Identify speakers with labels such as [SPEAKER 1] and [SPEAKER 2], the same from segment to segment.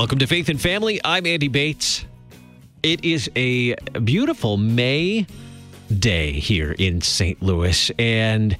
[SPEAKER 1] Welcome to Faith and Family. I'm Andy Bates. It is a beautiful May day here in St. Louis, and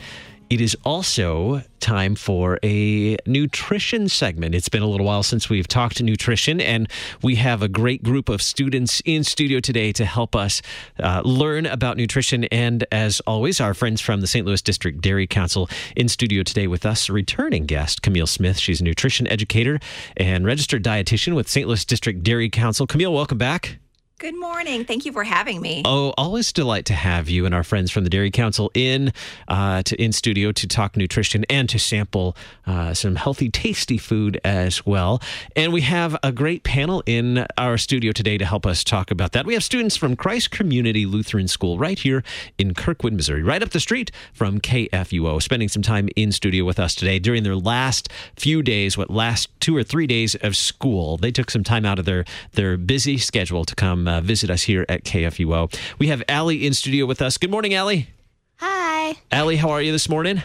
[SPEAKER 1] it is also time for a nutrition segment. It's been a little while since we've talked to nutrition, and we have a great group of students in studio today to help us uh, learn about nutrition. And as always, our friends from the St. Louis District Dairy Council in studio today with us, returning guest, Camille Smith. She's a nutrition educator and registered dietitian with St. Louis District Dairy Council. Camille, welcome back.
[SPEAKER 2] Good morning. Thank you for having me.
[SPEAKER 1] Oh, always delight to have you and our friends from the Dairy Council in uh, to in studio to talk nutrition and to sample uh, some healthy, tasty food as well. And we have a great panel in our studio today to help us talk about that. We have students from Christ Community Lutheran School right here in Kirkwood, Missouri, right up the street from KFUO, spending some time in studio with us today during their last few days, what last two or three days of school. They took some time out of their their busy schedule to come uh, visit us here at KFUO. We have Allie in studio with us. Good morning, Allie.
[SPEAKER 3] Hi.
[SPEAKER 1] Allie, how are you this morning?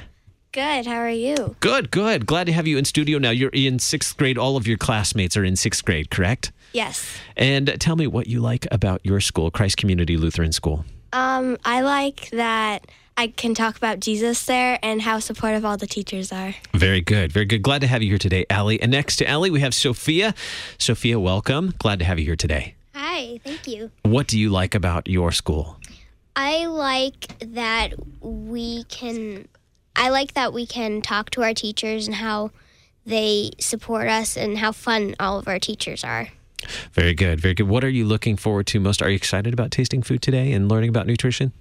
[SPEAKER 3] Good. How are you?
[SPEAKER 1] Good, good. Glad to have you in studio now. You're in sixth grade. All of your classmates are in sixth grade, correct?
[SPEAKER 3] Yes.
[SPEAKER 1] And tell me what you like about your school, Christ Community Lutheran School.
[SPEAKER 3] Um, I like that I can talk about Jesus there and how supportive all the teachers are.
[SPEAKER 1] Very good, very good. Glad to have you here today, Allie. And next to Allie, we have Sophia. Sophia, welcome. Glad to have you here today.
[SPEAKER 4] Hi, thank you.
[SPEAKER 1] What do you like about your school?
[SPEAKER 4] I like that we can I like that we can talk to our teachers and how they support us and how fun all of our teachers are.
[SPEAKER 1] Very good, very good. What are you looking forward to most? Are you excited about tasting food today and learning about nutrition?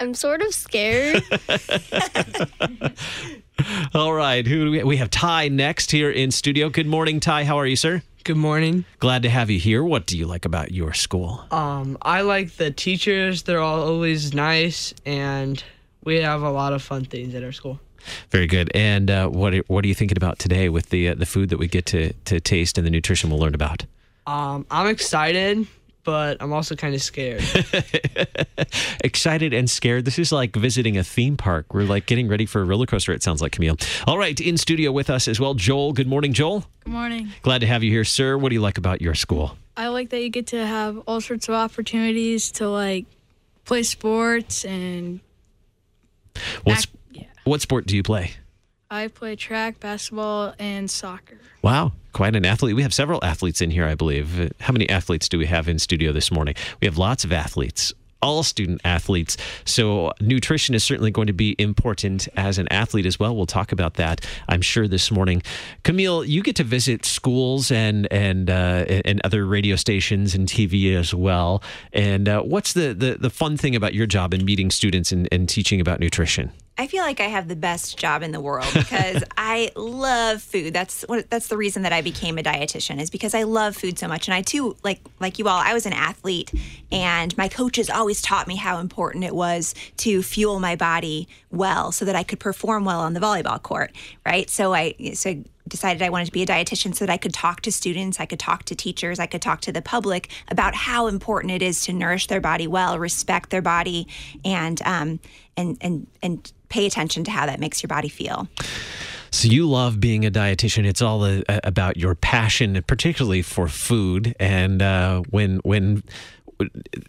[SPEAKER 4] I'm sort of scared.
[SPEAKER 1] All right, who do we, we have Ty next here in studio. Good morning, Ty. How are you, sir?
[SPEAKER 5] Good morning.
[SPEAKER 1] Glad to have you here. What do you like about your school?
[SPEAKER 5] Um, I like the teachers. They're all always nice, and we have a lot of fun things at our school.
[SPEAKER 1] Very good. And uh, what are- what are you thinking about today with the uh, the food that we get to to taste and the nutrition we'll learn about?
[SPEAKER 5] Um, I'm excited, but I'm also kind of scared.
[SPEAKER 1] Excited and scared. This is like visiting a theme park. We're like getting ready for a roller coaster. It sounds like Camille. All right, in studio with us as well, Joel. Good morning, Joel.
[SPEAKER 6] Good morning.
[SPEAKER 1] Glad to have you here, sir. What do you like about your school?
[SPEAKER 6] I like that you get to have all sorts of opportunities to like play sports and
[SPEAKER 1] What
[SPEAKER 6] act-
[SPEAKER 1] sp-
[SPEAKER 6] yeah.
[SPEAKER 1] what sport do you play?
[SPEAKER 6] I play track, basketball, and soccer.
[SPEAKER 1] Wow, quite an athlete. We have several athletes in here, I believe. How many athletes do we have in studio this morning? We have lots of athletes, all student athletes. So, nutrition is certainly going to be important as an athlete as well. We'll talk about that, I'm sure, this morning. Camille, you get to visit schools and and uh, and other radio stations and TV as well. And uh, what's the, the the fun thing about your job in meeting students and, and teaching about nutrition?
[SPEAKER 2] I feel like I have the best job in the world because I love food. That's what that's the reason that I became a dietitian is because I love food so much. And I too like like you all, I was an athlete and my coaches always taught me how important it was to fuel my body well so that I could perform well on the volleyball court, right? So I so decided I wanted to be a dietitian so that I could talk to students, I could talk to teachers, I could talk to the public about how important it is to nourish their body well, respect their body, and um, and and and pay attention to how that makes your body feel.
[SPEAKER 1] So you love being a dietitian. It's all uh about your passion, particularly for food, and uh, when when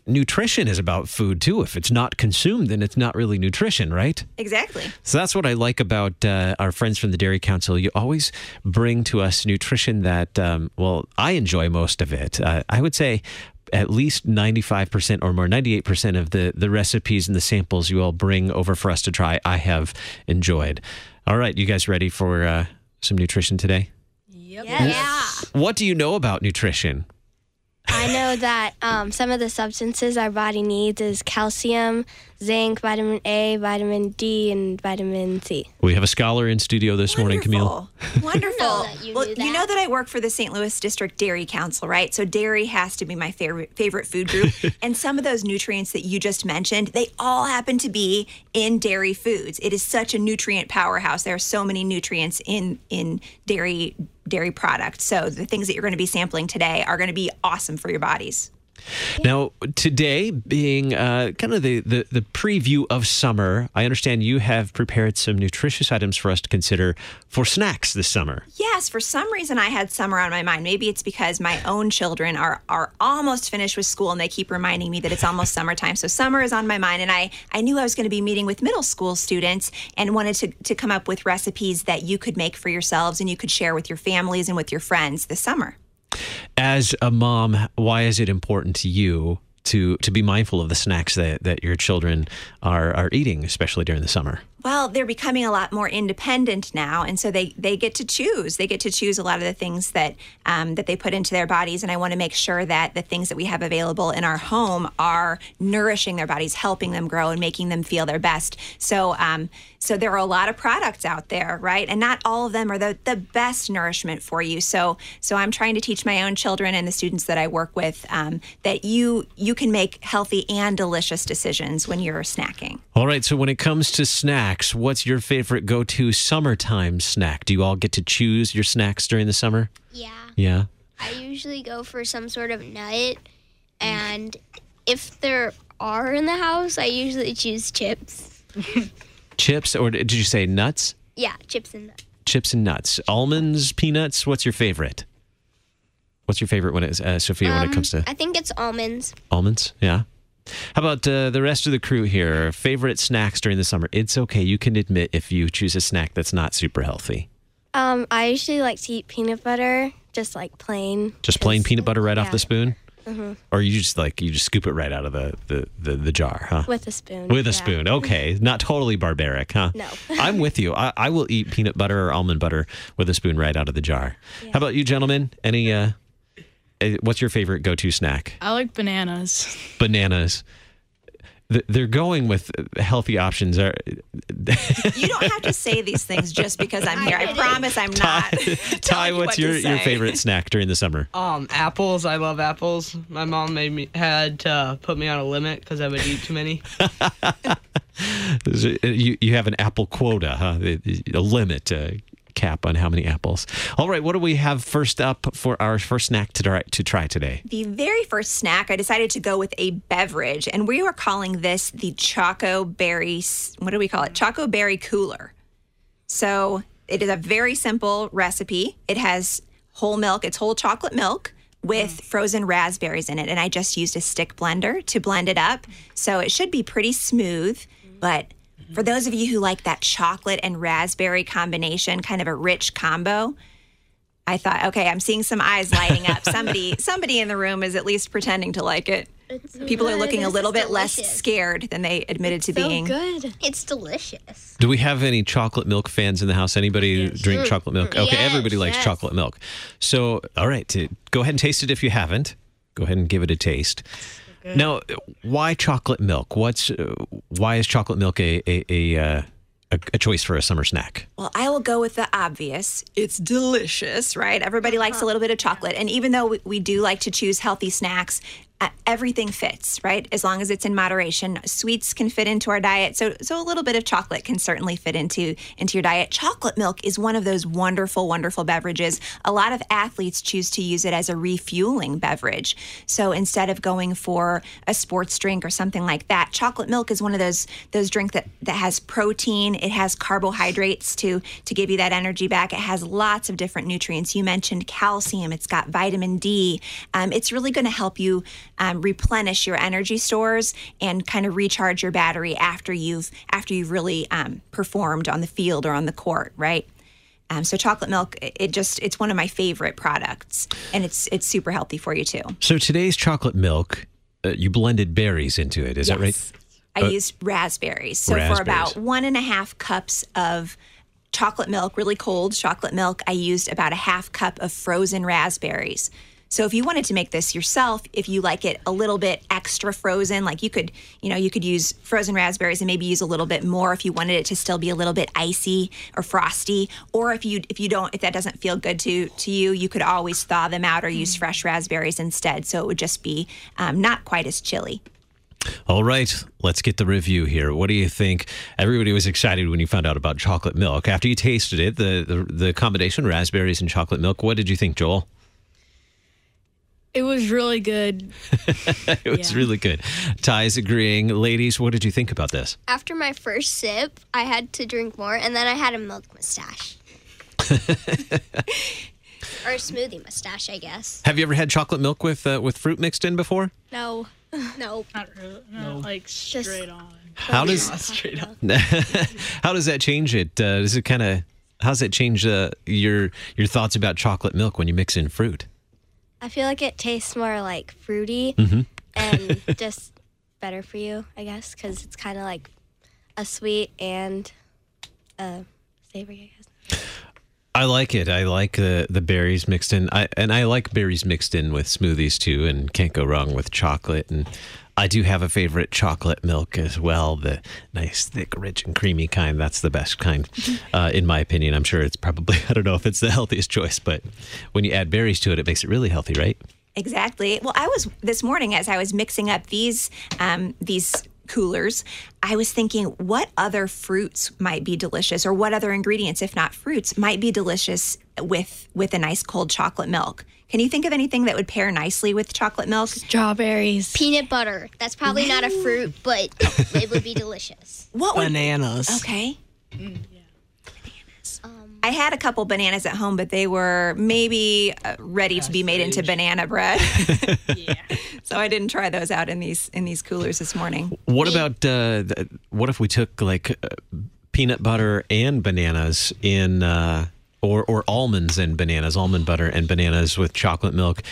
[SPEAKER 1] nutrition is about food too. If it's not consumed, then it's not really nutrition, right?
[SPEAKER 2] Exactly.
[SPEAKER 1] So that's what I like about uh, our friends from the Dairy Council. You always bring to us nutrition that, um, well, I enjoy most of it. Uh, I would say at least 95% or more, 98% of the, the recipes and the samples you all bring over for us to try, I have enjoyed. All right, you guys ready for uh, some nutrition today?
[SPEAKER 6] Yep.
[SPEAKER 4] yeah.
[SPEAKER 1] What do you know about nutrition?
[SPEAKER 3] I know that um, some of the substances our body needs is calcium, zinc, vitamin A, vitamin D, and vitamin C.
[SPEAKER 1] We have a scholar in studio this morning, Camille.
[SPEAKER 2] Wonderful.
[SPEAKER 4] know that you
[SPEAKER 2] well,
[SPEAKER 4] knew
[SPEAKER 2] you know that I work for the St. Louis District Dairy Council, right? So dairy has to be my favorite favorite food group. and some of those nutrients that you just mentioned, they all happen to be in dairy foods. It is such a nutrient powerhouse. There are so many nutrients in in dairy dairy products. So the things that you're going to be sampling today are going to be awesome for your bodies.
[SPEAKER 1] Now, today being uh, kind of the, the, the preview of summer, I understand you have prepared some nutritious items for us to consider for snacks this summer.
[SPEAKER 2] Yes, for some reason I had summer on my mind. Maybe it's because my own children are are almost finished with school and they keep reminding me that it's almost summertime. So summer is on my mind and I I knew I was going to be meeting with middle school students and wanted to to come up with recipes that you could make for yourselves and you could share with your families and with your friends this summer.
[SPEAKER 1] As a mom, why is it important to you to to be mindful of the snacks that, that your children are, are eating, especially during the summer?
[SPEAKER 2] Well, they're becoming a lot more independent now, and so they they get to choose. They get to choose a lot of the things that um, that they put into their bodies, and I want to make sure that the things that we have available in our home are nourishing their bodies, helping them grow, and making them feel their best. So, um, so there are a lot of products out there, right? And not all of them are the the best nourishment for you. So, so I'm trying to teach my own children and the students that I work with um, that you you can make healthy and delicious decisions when you're snacking.
[SPEAKER 1] All right. So when it comes to snacks, what's your favorite go-to summertime snack? Do you all get to choose your snacks during the summer?
[SPEAKER 4] Yeah.
[SPEAKER 1] Yeah.
[SPEAKER 4] I usually go for some sort of nut, and if there are in the house, I usually choose chips.
[SPEAKER 1] Chips, or did you say nuts?
[SPEAKER 4] Yeah, chips and nuts.
[SPEAKER 1] Chips and nuts, almonds, peanuts. What's your favorite? What's your favorite when it's uh, Sophia when it comes to
[SPEAKER 4] I think it's almonds.
[SPEAKER 1] almonds? Yeah. How about uh, the rest of the crew here? Favorite snacks during the summer? It's okay. You can admit if you choose a snack that's not super healthy.
[SPEAKER 3] Um, I usually like to eat peanut butter, just like plain.
[SPEAKER 1] Just plain peanut butter right off the spoon, Mm-hmm. or you just like you just scoop it right out of the the the, the jar, huh?
[SPEAKER 3] With a spoon.
[SPEAKER 1] With a
[SPEAKER 3] yeah.
[SPEAKER 1] spoon. Okay. Not totally barbaric, huh?
[SPEAKER 3] No.
[SPEAKER 1] I'm with you. I, I will eat peanut butter or almond butter with a spoon right out of the jar. How about you, gentlemen? Any, uh, what's your favorite go to snack?
[SPEAKER 6] I like bananas.
[SPEAKER 1] Bananas. They're going with healthy options. Are
[SPEAKER 2] You don't have to say these things just because I'm here. I promise I'm not.
[SPEAKER 1] Ty, what's
[SPEAKER 2] what
[SPEAKER 1] your, your favorite snack during the summer?
[SPEAKER 5] Um, apples. I love apples. My mom made me had to put me on a limit because I would eat too many.
[SPEAKER 1] You, you have an apple quota, huh? A limit uh, cap on how many apples. All right, what do we have first up for our first snack to try, to try today?
[SPEAKER 2] The very first snack, I decided to go with a beverage, and we are calling this the Choco Berry. What do we call it? Choco Berry Cooler. So it is a very simple recipe. It has whole milk. It's whole chocolate milk with mm. frozen raspberries in it, and I just used a stick blender to blend it up. So it should be pretty smooth, but. For those of you who like that chocolate and raspberry combination, kind of a rich combo, I thought, okay, I'm seeing some eyes lighting up. Somebody, somebody in the room is at least pretending to like it. People are looking a little
[SPEAKER 4] is
[SPEAKER 2] bit less scared than they admitted to
[SPEAKER 3] So
[SPEAKER 2] being.
[SPEAKER 3] good.
[SPEAKER 4] It's delicious.
[SPEAKER 1] Do we have any chocolate milk fans in the house? Anybody drink chocolate milk? Okay,
[SPEAKER 4] Yes,
[SPEAKER 1] everybody likes
[SPEAKER 4] yes.
[SPEAKER 1] chocolate milk. So, all right, to, go ahead and taste it if you haven't. Go ahead and give it a taste. Now, why chocolate milk? What's uh, why is chocolate milk a a a, uh, a a choice for a summer snack?
[SPEAKER 2] Well, I will go with the obvious. It's delicious, right? Everybody likes a little bit of chocolate. And even though we, we do like to choose healthy snacks, everything fits, right? As long as it's in moderation. Sweets can fit into our diet. So so a little bit of chocolate can certainly fit into into your diet. Chocolate milk is one of those wonderful wonderful beverages. A lot of athletes choose to use it as a refueling beverage. So instead of going for a sports drink or something like that, chocolate milk is one of those those drink that that has protein, it has carbohydrates to to give you that energy back. It has lots of different nutrients. You mentioned calcium. It's got vitamin D. Um, it's really going to help you um, replenish your energy stores and kind of recharge your battery after you've after you've really um, performed on the field or on the court, right? Um, so chocolate milk, it just it's one of my favorite products, and it's it's super healthy for you too.
[SPEAKER 1] So today's chocolate milk, uh, you blended berries into it. Is that right?
[SPEAKER 2] Yes. I used raspberries. So for about one and a half cups of chocolate milk, really cold chocolate milk, I used about a half cup of frozen raspberries. So if you wanted to make this yourself, if you like it a little bit extra frozen, like you could, you know, you could use frozen raspberries and maybe use a little bit more if you wanted it to still be a little bit icy or frosty. Or if you if you don't if that doesn't feel good to to you, you could always thaw them out or use fresh raspberries instead. So it would just be um, not quite as chilly.
[SPEAKER 1] All right, let's get the review here. What do you think? Everybody was excited when you found out about chocolate milk. After you tasted it, the the, the combination raspberries and chocolate milk. What did you think, Joel?
[SPEAKER 6] It was really good.
[SPEAKER 1] it was
[SPEAKER 6] Yeah.
[SPEAKER 1] really good. Ty's agreeing. Ladies, what did you think about this?
[SPEAKER 4] After my first sip, I had to drink more, and then I had a milk mustache. or a smoothie mustache, I guess.
[SPEAKER 1] Have you ever had chocolate milk with uh, with fruit mixed in before?
[SPEAKER 3] No.
[SPEAKER 4] No.
[SPEAKER 6] Not really. No, like straight on.
[SPEAKER 1] How does
[SPEAKER 5] Straight up.
[SPEAKER 1] how does that change it? Uh, does it kind of how does it change uh, your your thoughts about chocolate milk when you mix in fruit?
[SPEAKER 3] I feel like it tastes more like fruity
[SPEAKER 1] Mm-hmm.
[SPEAKER 3] and just better for you, I guess, because it's kind of like a sweet and a savory, I guess.
[SPEAKER 1] I like it. I like the the berries mixed in. I and I like berries mixed in with smoothies too, and can't go wrong with chocolate. And I do have a favorite chocolate milk as well, the nice, thick, rich, and creamy kind. That's the best kind, uh, in my opinion. I'm sure it's probably I don't know if it's the healthiest choice, but when you add berries to it, it makes it really healthy, right?
[SPEAKER 2] Exactly. Well, I was this morning as I was mixing up these um, these coolers, I was thinking what other fruits might be delicious, or what other ingredients, if not fruits, might be delicious with with a nice cold chocolate milk. Can you think of anything that would pair nicely with chocolate milk?
[SPEAKER 6] Strawberries.
[SPEAKER 4] Peanut butter. That's probably not a fruit, but it would be delicious.
[SPEAKER 2] What would
[SPEAKER 5] Bananas.
[SPEAKER 2] Okay. Mm. I had a couple bananas at home, but they were maybe uh, ready to be made into banana bread. So I didn't try those out in these in these coolers this morning.
[SPEAKER 1] What about uh, what if we took like uh, peanut butter and bananas in, uh, or or almonds and bananas, almond butter and bananas with chocolate milk?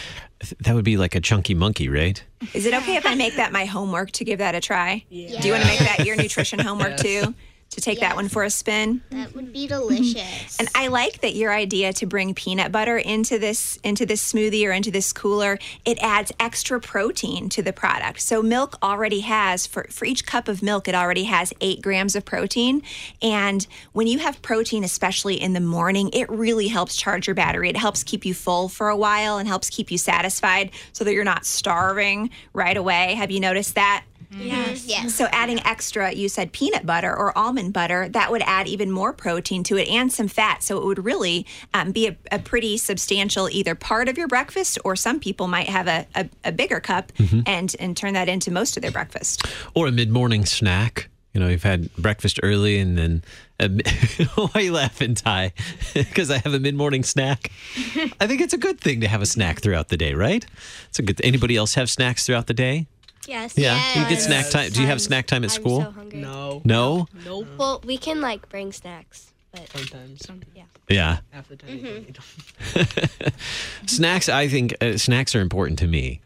[SPEAKER 1] That would be like a chunky monkey, right?
[SPEAKER 2] Is it okay if I make that my homework to give that a try? Do you want to make that your nutrition homework too? To take that one for a spin?
[SPEAKER 4] That would be delicious.
[SPEAKER 2] And I like that your idea to bring peanut butter into this into this smoothie or into this cooler. It adds extra protein to the product. So milk already has for for each cup of milk, it already has eight grams of protein. And when you have protein, especially in the morning, it really helps charge your battery. It helps keep you full for a while and helps keep you satisfied so that you're not starving right away. Have you noticed that?
[SPEAKER 3] Yes.
[SPEAKER 4] yes.
[SPEAKER 2] So adding extra, you said peanut butter or almond butter, that would add even more protein to it and some fat. So it would really um, be a, a pretty substantial either part of your breakfast, or some people might have a, a, a bigger cup and and turn that into most of their breakfast.
[SPEAKER 1] Or a mid morning snack. You know, you've had breakfast early and then. A, Why are you laughing, Ty? Because I have a mid morning snack. I think it's a good thing to have a snack throughout the day, right? It's a good. Anybody else have snacks throughout the day?
[SPEAKER 3] Yes.
[SPEAKER 1] Yeah, you get snack time. Do you have snack time at
[SPEAKER 3] I'm
[SPEAKER 1] school?
[SPEAKER 3] so hungry.
[SPEAKER 5] No.
[SPEAKER 1] No.
[SPEAKER 5] Nope.
[SPEAKER 3] Well, we can like bring snacks, but
[SPEAKER 5] Sometimes.
[SPEAKER 1] Yeah. Yeah.
[SPEAKER 5] Half the time. you don't
[SPEAKER 1] snacks i think uh, snacks are important to me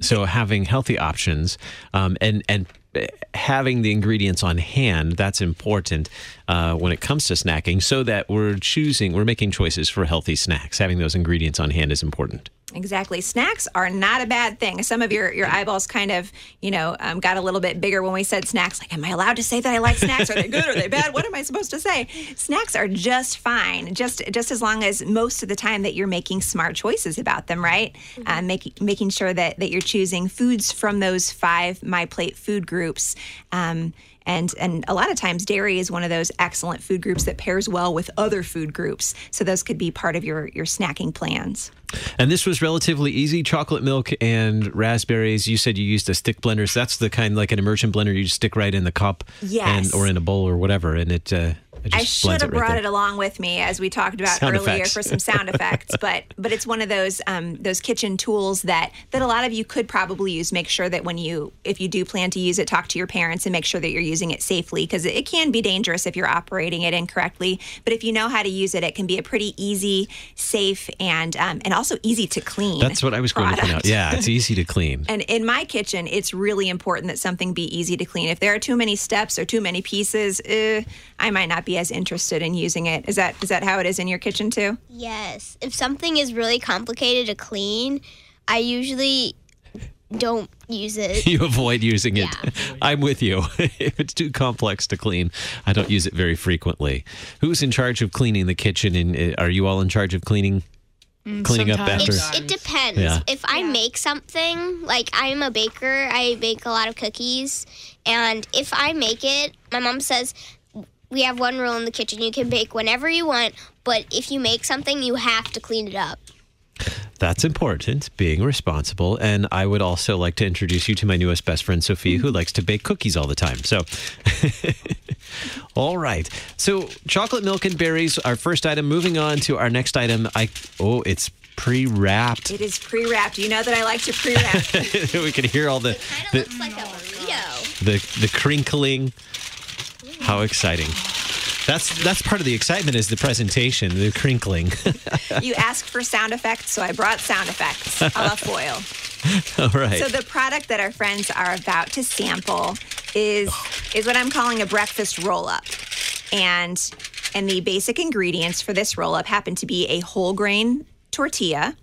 [SPEAKER 1] so having healthy options um, and and uh, having the ingredients on hand that's important uh, when it comes to snacking so that we're choosing we're making choices for healthy snacks having those ingredients on hand is important
[SPEAKER 2] Exactly. Snacks are not a bad thing. Some of your, your eyeballs kind of, you know, um, got a little bit bigger when we said snacks. Like, am I allowed to say that I like snacks? Are they good? Are they bad? What am I supposed to say? Snacks are just fine, just just as long as most of the time that you're making smart choices about them, right? Um, making making sure that that you're choosing foods from those five My Plate food groups. Um, and and a lot of times dairy is one of those excellent food groups that pairs well with other food groups. So those could be part of your your snacking plans.
[SPEAKER 1] and this was relatively easy chocolate milk and raspberries you said you used a stick blender so that's the kind like an immersion blender you just stick right in the cup
[SPEAKER 2] Yes.
[SPEAKER 1] and or in a bowl or whatever and it uh it
[SPEAKER 2] I should have
[SPEAKER 1] it right
[SPEAKER 2] brought it along with me as we talked about
[SPEAKER 1] Sound
[SPEAKER 2] earlier
[SPEAKER 1] effects.
[SPEAKER 2] for some sound effects, but but it's one of those um, those kitchen tools that that a lot of you could probably use. Make sure that when you if you do plan to use it, talk to your parents and make sure that you're using it safely because it can be dangerous if you're operating it incorrectly. But if you know how to use it, it can be a pretty easy, safe, and um, and also easy to clean.
[SPEAKER 1] that's what i was going to point out yeah it's easy to clean
[SPEAKER 2] And in my kitchen, it's really important that something be easy to clean. If there are too many steps or too many pieces, eh, I might not be as interested in using it. Is that is that how it is in your kitchen too?
[SPEAKER 4] Yes. If something is really complicated to clean, I usually don't use it.
[SPEAKER 1] you avoid using it.
[SPEAKER 4] Yeah.
[SPEAKER 1] I'm with you. if it's too complex to clean, I don't use it very frequently. Who's in charge of cleaning the kitchen? And uh, are you all in charge of cleaning cleaning up after?
[SPEAKER 4] It, it depends.
[SPEAKER 1] Yeah.
[SPEAKER 4] If I make something, like I'm a baker, I bake a lot of cookies, and if I make it, my mom says we have one rule in the kitchen: you can bake whenever you want, but if you make something, you have to clean it up.
[SPEAKER 1] That's important, being responsible. And I would also like to introduce you to my newest best friend, Sophie, who likes to bake cookies all the time. So, all right. So, chocolate milk and berries, our first item. Moving on to our next item. I Oh, it's pre wrapped.
[SPEAKER 2] It is pre-wrapped. You know that I like to pre-wrap.
[SPEAKER 1] we can hear all the,
[SPEAKER 4] Kind
[SPEAKER 1] the,
[SPEAKER 4] looks like a burrito.
[SPEAKER 1] the, the crinkling. How exciting. That's that's part of the excitement is the presentation, the crinkling.
[SPEAKER 2] you asked for sound effects, so I brought sound effects a la foil.
[SPEAKER 1] all right.
[SPEAKER 2] So the product that our friends are about to sample is is what I'm calling a breakfast roll up. And and the basic ingredients for this roll up happen to be a whole grain tortilla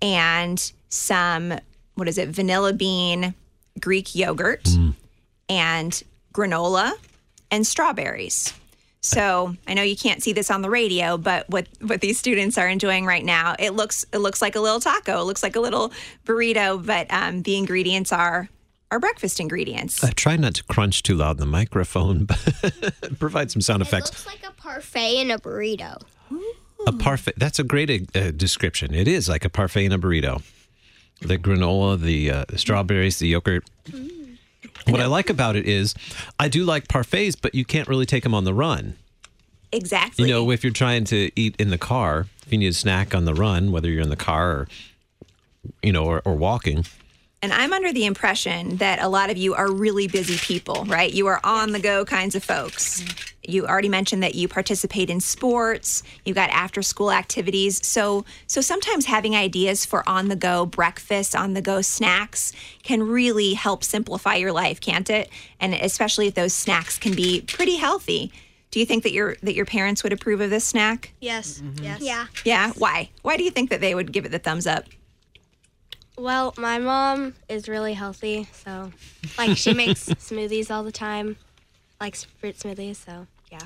[SPEAKER 2] and some what is it? Vanilla bean Greek yogurt mm. and granola and strawberries. So I know you can't see this on the radio, but what what these students are enjoying right now, it looks it looks like a little taco, it looks like a little burrito, but um, the ingredients are are breakfast ingredients.
[SPEAKER 1] I try not to crunch too loud in the microphone, but provide some sound effects.
[SPEAKER 4] It looks like a parfait and a burrito.
[SPEAKER 1] A parfait. That's a great uh, description. It is like a parfait and a burrito. The granola, the, uh, the strawberries, the yogurt. What I like about it is, I do like parfaits, but you can't really take them on the run.
[SPEAKER 2] Exactly.
[SPEAKER 1] You know, if you're trying to eat in the car, if you need a snack on the run, whether you're in the car or, you know, or, or walking.
[SPEAKER 2] And I'm under the impression that a lot of you are really busy people, right? You are on the go kinds of folks. Mm-hmm. You already mentioned that you participate in sports, you've got after school activities. So so sometimes having ideas for on the go breakfast, on the go snacks can really help simplify your life, can't it? And especially if those snacks can be pretty healthy. Do you think that your that your parents would approve of this snack?
[SPEAKER 3] Yes. Mm-hmm. Yes.
[SPEAKER 4] Yeah.
[SPEAKER 2] Yeah, why? Why do you think that they would give it the thumbs up?
[SPEAKER 3] Well, my mom is really healthy, so like she makes smoothies all the time, like fruit smoothies. So yeah.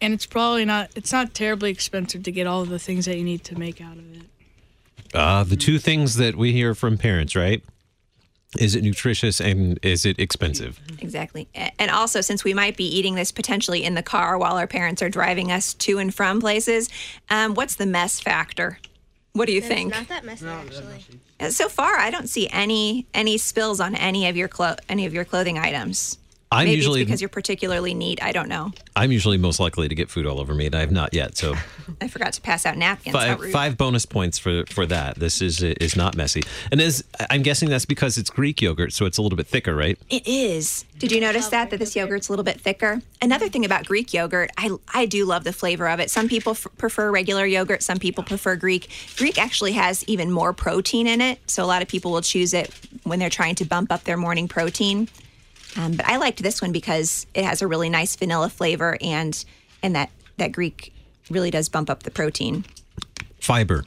[SPEAKER 6] And it's probably not it's not terribly expensive to get all of the things that you need to make out of it.
[SPEAKER 1] Uh, the two things that we hear from parents, right? Is it nutritious and is it expensive?
[SPEAKER 2] Exactly. And also, since we might be eating this potentially in the car while our parents are driving us to and from places, um, what's the mess factor? What do you think?
[SPEAKER 3] Not that messy actually.
[SPEAKER 2] Uh, So far, I don't see any any spills on any of your clo- any of your clothing items.
[SPEAKER 1] I'm
[SPEAKER 2] Maybe
[SPEAKER 1] usually
[SPEAKER 2] because you're particularly neat. I don't know.
[SPEAKER 1] I'm usually most likely to get food all over me, and I have not yet. So
[SPEAKER 2] I forgot to pass out napkins.
[SPEAKER 1] Five five bonus points for for that. This is is not messy, and is I'm guessing that's because it's Greek yogurt, so it's a little bit thicker, right?
[SPEAKER 2] It is. Did you notice that that this yogurt's a little bit thicker? Another thing about Greek yogurt, I I do love the flavor of it. Some people f- prefer regular yogurt, some people prefer Greek. Greek actually has even more protein in it, so a lot of people will choose it when they're trying to bump up their morning protein. Um, but I liked this one because it has a really nice vanilla flavor, and and that that Greek really does bump up the protein.
[SPEAKER 1] Fiber.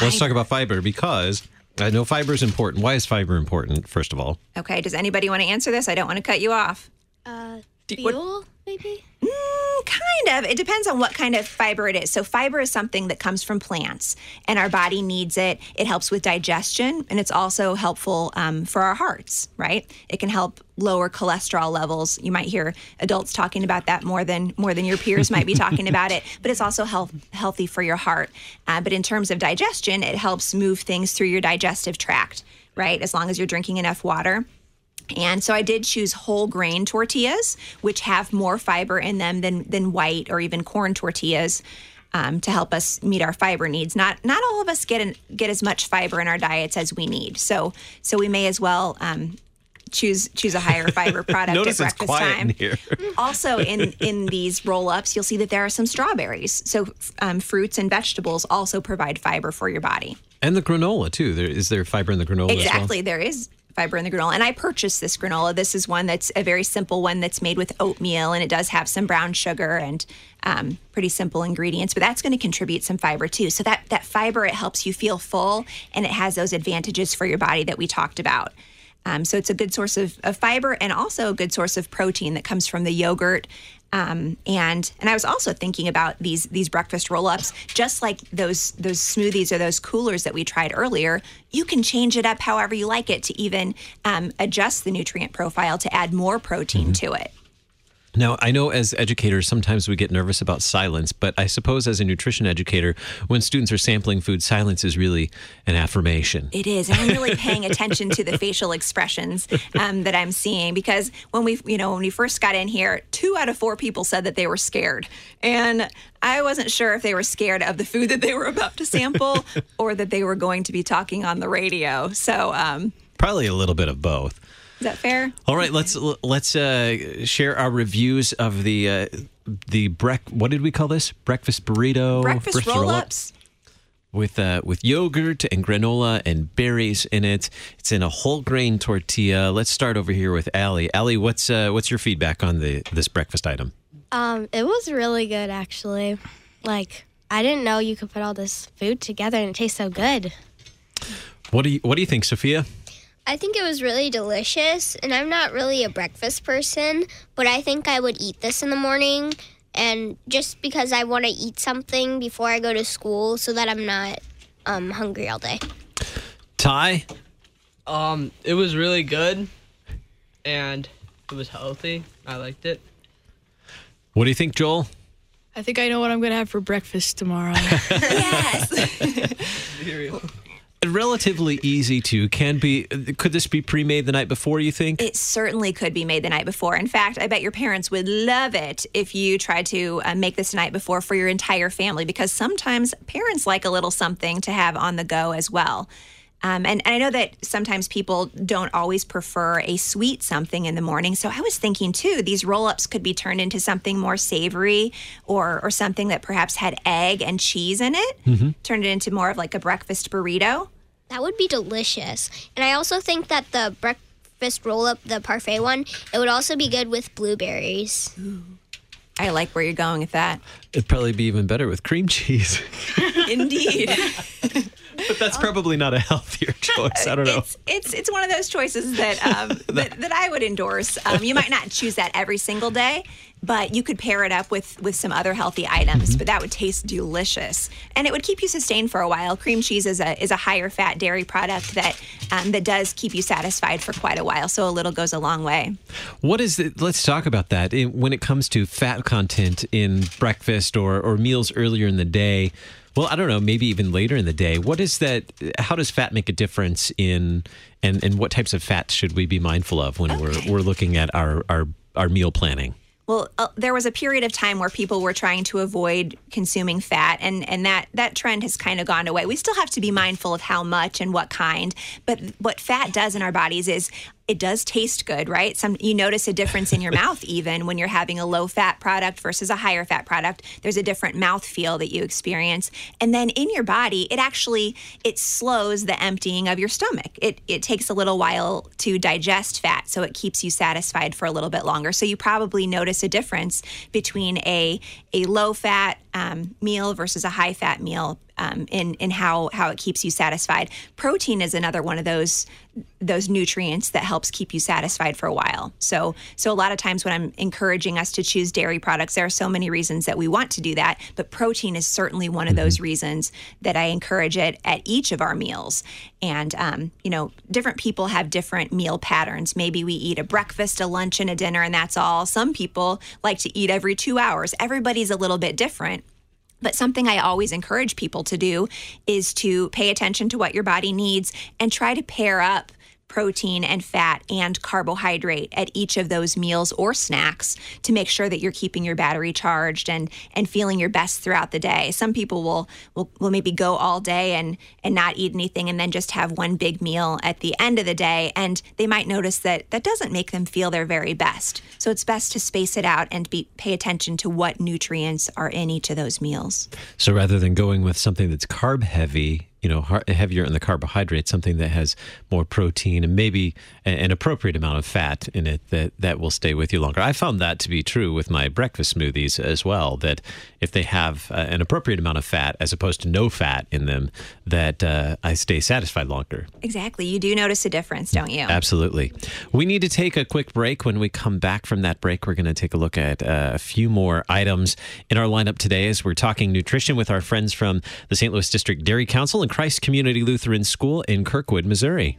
[SPEAKER 1] Let's talk about fiber because I know fiber is important. Why is fiber important? First of all,
[SPEAKER 2] Okay, does anybody want to answer this? I don't want to cut you off.
[SPEAKER 3] Uh,
[SPEAKER 2] what-
[SPEAKER 3] fuel maybe.
[SPEAKER 2] Mm, kind of. It depends on what kind of fiber it is. So, fiber is something that comes from plants, and our body needs it. It helps with digestion, and it's also helpful um, for our hearts, right? It can help lower cholesterol levels. You might hear adults talking about that more than more than your peers might be talking about it. But it's also health, healthy for your heart. Uh, but in terms of digestion, it helps move things through your digestive tract, right? As long as you're drinking enough water. And so I did choose whole grain tortillas, which have more fiber in them than than white or even corn tortillas. Um, to help us meet our fiber needs, not not all of us get an, get as much fiber in our diets as we need. So so we may as well um, choose choose a higher fiber product at
[SPEAKER 1] it's
[SPEAKER 2] breakfast
[SPEAKER 1] quiet
[SPEAKER 2] time.
[SPEAKER 1] in here.
[SPEAKER 2] also in in these roll ups, you'll see that there are some strawberries. So um, fruits and vegetables also provide fiber for your body.
[SPEAKER 1] and the granola too. There is there fiber in the granola
[SPEAKER 2] Exactly. There is fiber in the granola. And I purchased this granola. This is one that's a very simple one that's made with oatmeal and it does have some brown sugar and um, pretty simple ingredients, but that's going to contribute some fiber too. So that, that fiber, it helps you feel full and it has those advantages for your body that we talked about. Um, so it's a good source of, of fiber and also a good source of protein that comes from the yogurt. Um, and and I was also thinking about these these breakfast roll-ups, just like those those smoothies or those coolers that we tried earlier. You can change it up however you like it to even um, adjust the nutrient profile to add more protein to it.
[SPEAKER 1] Now, I know as educators, sometimes we get nervous about silence, but I suppose as a nutrition educator, when students are sampling food, silence is really an affirmation.
[SPEAKER 2] It is, and I'm really paying attention to the facial expressions um, that I'm seeing because when we, you know, when we first got in here, two out of four people said that they were scared, and I wasn't sure if they were scared of the food that they were about to sample or that they were going to be talking on the radio. So, um,
[SPEAKER 1] Probably a little bit of both.
[SPEAKER 2] Is that fair?
[SPEAKER 1] All right, let's let's uh, share our reviews of the uh, the brec. What did we call this? Breakfast burrito.
[SPEAKER 2] Breakfast roll-ups.
[SPEAKER 1] with uh, with yogurt and granola and berries in it. It's in a whole grain tortilla. Let's start over here with Allie. Allie, what's uh, what's your feedback on the this breakfast item?
[SPEAKER 3] Um, it was really good actually. Like I didn't know you could put all this food together and it tastes so good.
[SPEAKER 1] What do you what do you think, Sophia?
[SPEAKER 4] I think it was really delicious, and I'm not really a breakfast person, but I think I would eat this in the morning, and just because I want to eat something before I go to school so that I'm not um, hungry all day.
[SPEAKER 1] Ty,
[SPEAKER 5] Um, it was really good, and it was healthy. I liked it.
[SPEAKER 1] what do you think, Joel?
[SPEAKER 6] I think I know what I'm gonna have for breakfast tomorrow.
[SPEAKER 2] Yes.
[SPEAKER 1] Relatively easy to can be. Could this be pre-made the night before? You think?
[SPEAKER 2] It certainly could be made the night before. In fact, I bet your parents would love it if you tried to uh, make this the night before for your entire family because sometimes parents like a little something to have on the go as well. Um, and, and I know that sometimes people don't always prefer a sweet something in the morning. So I was thinking too, these roll ups could be turned into something more savory or, or something that perhaps had egg and cheese in it, turned it into more of like a breakfast burrito.
[SPEAKER 4] That would be delicious. And I also think that the breakfast roll up, the parfait one, it would also be good with blueberries.
[SPEAKER 2] I like where you're going with that.
[SPEAKER 1] It'd probably be even better with cream cheese.
[SPEAKER 2] Indeed.
[SPEAKER 1] but that's probably not a healthier choice. I don't know.
[SPEAKER 2] It's it's it's one of those choices that um, that, that I would endorse. Um, you might not choose that every single day, but you could pair it up with with some other healthy items. But that would taste delicious, and it would keep you sustained for a while. Cream cheese is a is a higher fat dairy product that um, that does keep you satisfied for quite a while. So a little goes a long way.
[SPEAKER 1] What is it? Let's talk about that. When it comes to fat content in breakfast or, or meals earlier in the day, well, I don't know, maybe even later in the day. What is that? How does fat make a difference in, and, and what types of fats should we be mindful of when we're, we're looking at our, our, our meal planning?
[SPEAKER 2] Well, uh, there was a period of time where people were trying to avoid consuming fat, and, and that, that trend has kind of gone away. We still have to be mindful of how much and what kind, but what fat does in our bodies is it does taste good, right? Some you notice a difference in your mouth even when you're having a low fat product versus a higher fat product. There's a different mouth feel that you experience. And then in your body, it actually it slows the emptying of your stomach. It it takes a little while to digest fat, so it keeps you satisfied for a little bit longer. So you probably notice a difference between a a low fat um, meal versus a high fat meal um, in in how how it keeps you satisfied. Protein is another one of those those nutrients that helps keep you satisfied for a while. So so a lot of times when I'm encouraging us to choose dairy products, there are so many reasons that we want to do that, but protein is certainly one of those reasons that I encourage it at each of our meals. And um, you know, different people have different meal patterns. Maybe we eat a breakfast, a lunch, and a dinner, and that's all. Some people like to eat every two hours. Everybody's a little bit different. But something I always encourage people to do is to pay attention to what your body needs and try to pair up protein and fat and carbohydrate at each of those meals or snacks to make sure that you're keeping your battery charged and and feeling your best throughout the day. Some people will will, will maybe go all day and and not eat anything and then just have one big meal at the end of the day and they might notice that that doesn't make them feel their very best. So it's best to space it out and be pay attention to what nutrients are in each of those meals.
[SPEAKER 1] So rather than going with something that's carb heavy, you know, heavier in the carbohydrates, something that has more protein and maybe an appropriate amount of fat in it that, that will stay with you longer. I found that to be true with my breakfast smoothies as well, that if they have uh, an appropriate amount of fat as opposed to no fat in them, that uh, I stay satisfied longer.
[SPEAKER 2] Exactly. You do notice a difference, don't you?
[SPEAKER 1] Absolutely. We need to take a quick break. When we come back from that break, we're going to take a look at uh, a few more items in our lineup today as we're talking nutrition with our friends from the St. Louis District Dairy Council Christ Community Lutheran School in Kirkwood, Missouri.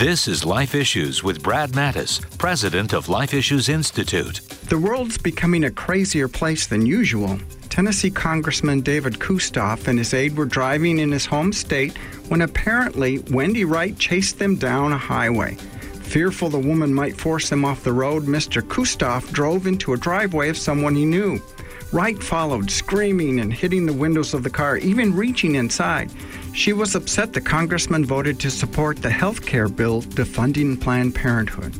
[SPEAKER 7] This is Life Issues with Brad Mattes, president of Life Issues Institute.
[SPEAKER 8] The world's becoming a crazier place than usual. Tennessee Congressman David Kustoff and his aide were driving in his home state when apparently Wendy Wright chased them down a highway. Fearful the woman might force them off the road, Mr. Kustoff drove into a driveway of someone he knew. Wright followed, screaming and hitting the windows of the car, even reaching inside. She was upset the congressman voted to support the health care bill defunding Planned Parenthood.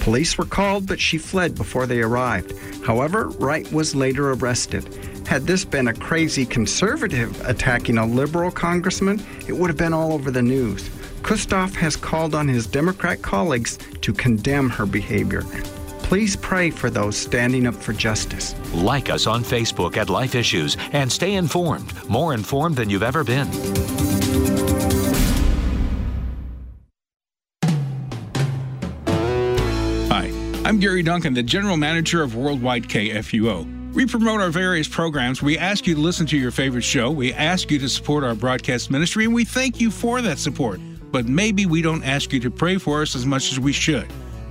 [SPEAKER 8] Police were called, but she fled before they arrived. However, Wright was later arrested. Had this been a crazy conservative attacking a liberal congressman, it would have been all over the news. Kustoff has called on his Democrat colleagues to condemn her behavior. Please pray for those standing up for justice.
[SPEAKER 7] Like us on Facebook at Life Issues and stay informed, more informed than you've ever been.
[SPEAKER 9] Hi, I'm Gary Duncan, the General Manager of Worldwide KFUO. We promote our various programs. We ask you to listen to your favorite show. We ask you to support our broadcast ministry, and we thank you for that support. But maybe we don't ask you to pray for us as much as we should.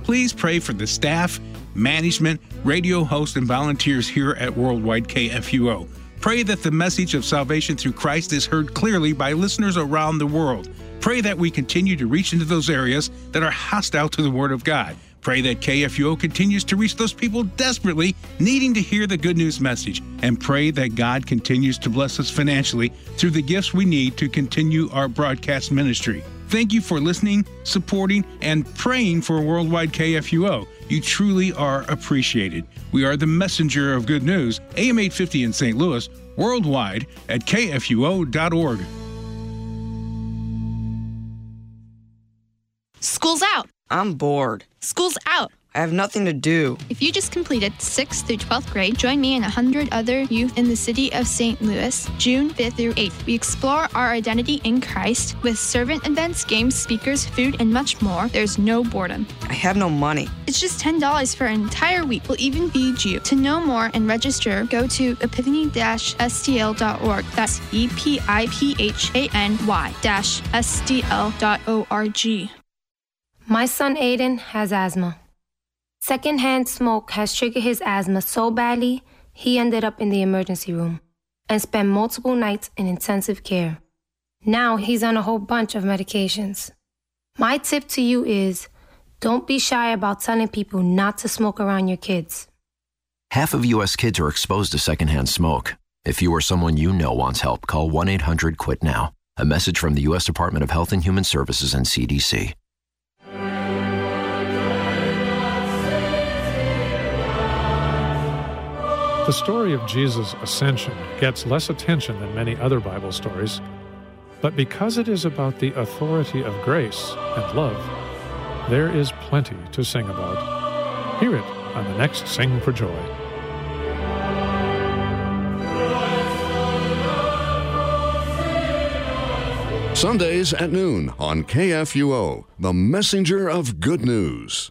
[SPEAKER 9] Please pray for the staff, management, radio hosts, and volunteers here at Worldwide KFUO. Pray that the message of salvation through Christ is heard clearly by listeners around the world. Pray that we continue to reach into those areas that are hostile to the Word of God. Pray that KFUO continues to reach those people desperately needing to hear the good news message. And pray that God continues to bless us financially through the gifts we need to continue our broadcast ministry. Thank you for listening, supporting, and praying for Worldwide KFUO. You truly are appreciated. We are the messenger of good news, AM 850 in St. Louis, worldwide at kfuo.org.
[SPEAKER 10] School's out.
[SPEAKER 11] I'm bored.
[SPEAKER 10] School's out.
[SPEAKER 11] I have nothing to do.
[SPEAKER 10] If you just completed 6th through 12th grade, join me and 100 other youth in the city of St. Louis, June 5th through 8th. We explore our identity in Christ with servant events, games, speakers, food, and much more. There's no boredom.
[SPEAKER 11] I have no money.
[SPEAKER 10] It's just $10 for an entire week. We'll even feed you. To know more and register, go to epiphany-stl.org. That's E P I P H A N Y dash S D L dot O R G.
[SPEAKER 12] My son Aiden has asthma. Secondhand smoke has triggered his asthma so badly, he ended up in the emergency room and spent multiple nights in intensive care. Now he's on a whole bunch of medications. My tip to you is don't be shy about telling people not to smoke around your kids.
[SPEAKER 13] Half of U.S. kids are exposed to secondhand smoke. If you or someone you know wants help, call 1 800 QUIT NOW. A message from the U.S. Department of Health and Human Services and CDC.
[SPEAKER 14] The story of Jesus' ascension gets less attention than many other Bible stories, but because it is about the authority of grace and love, there is plenty to sing about. Hear it on the next Sing for Joy.
[SPEAKER 15] Sundays at noon on KFUO, the messenger of good news.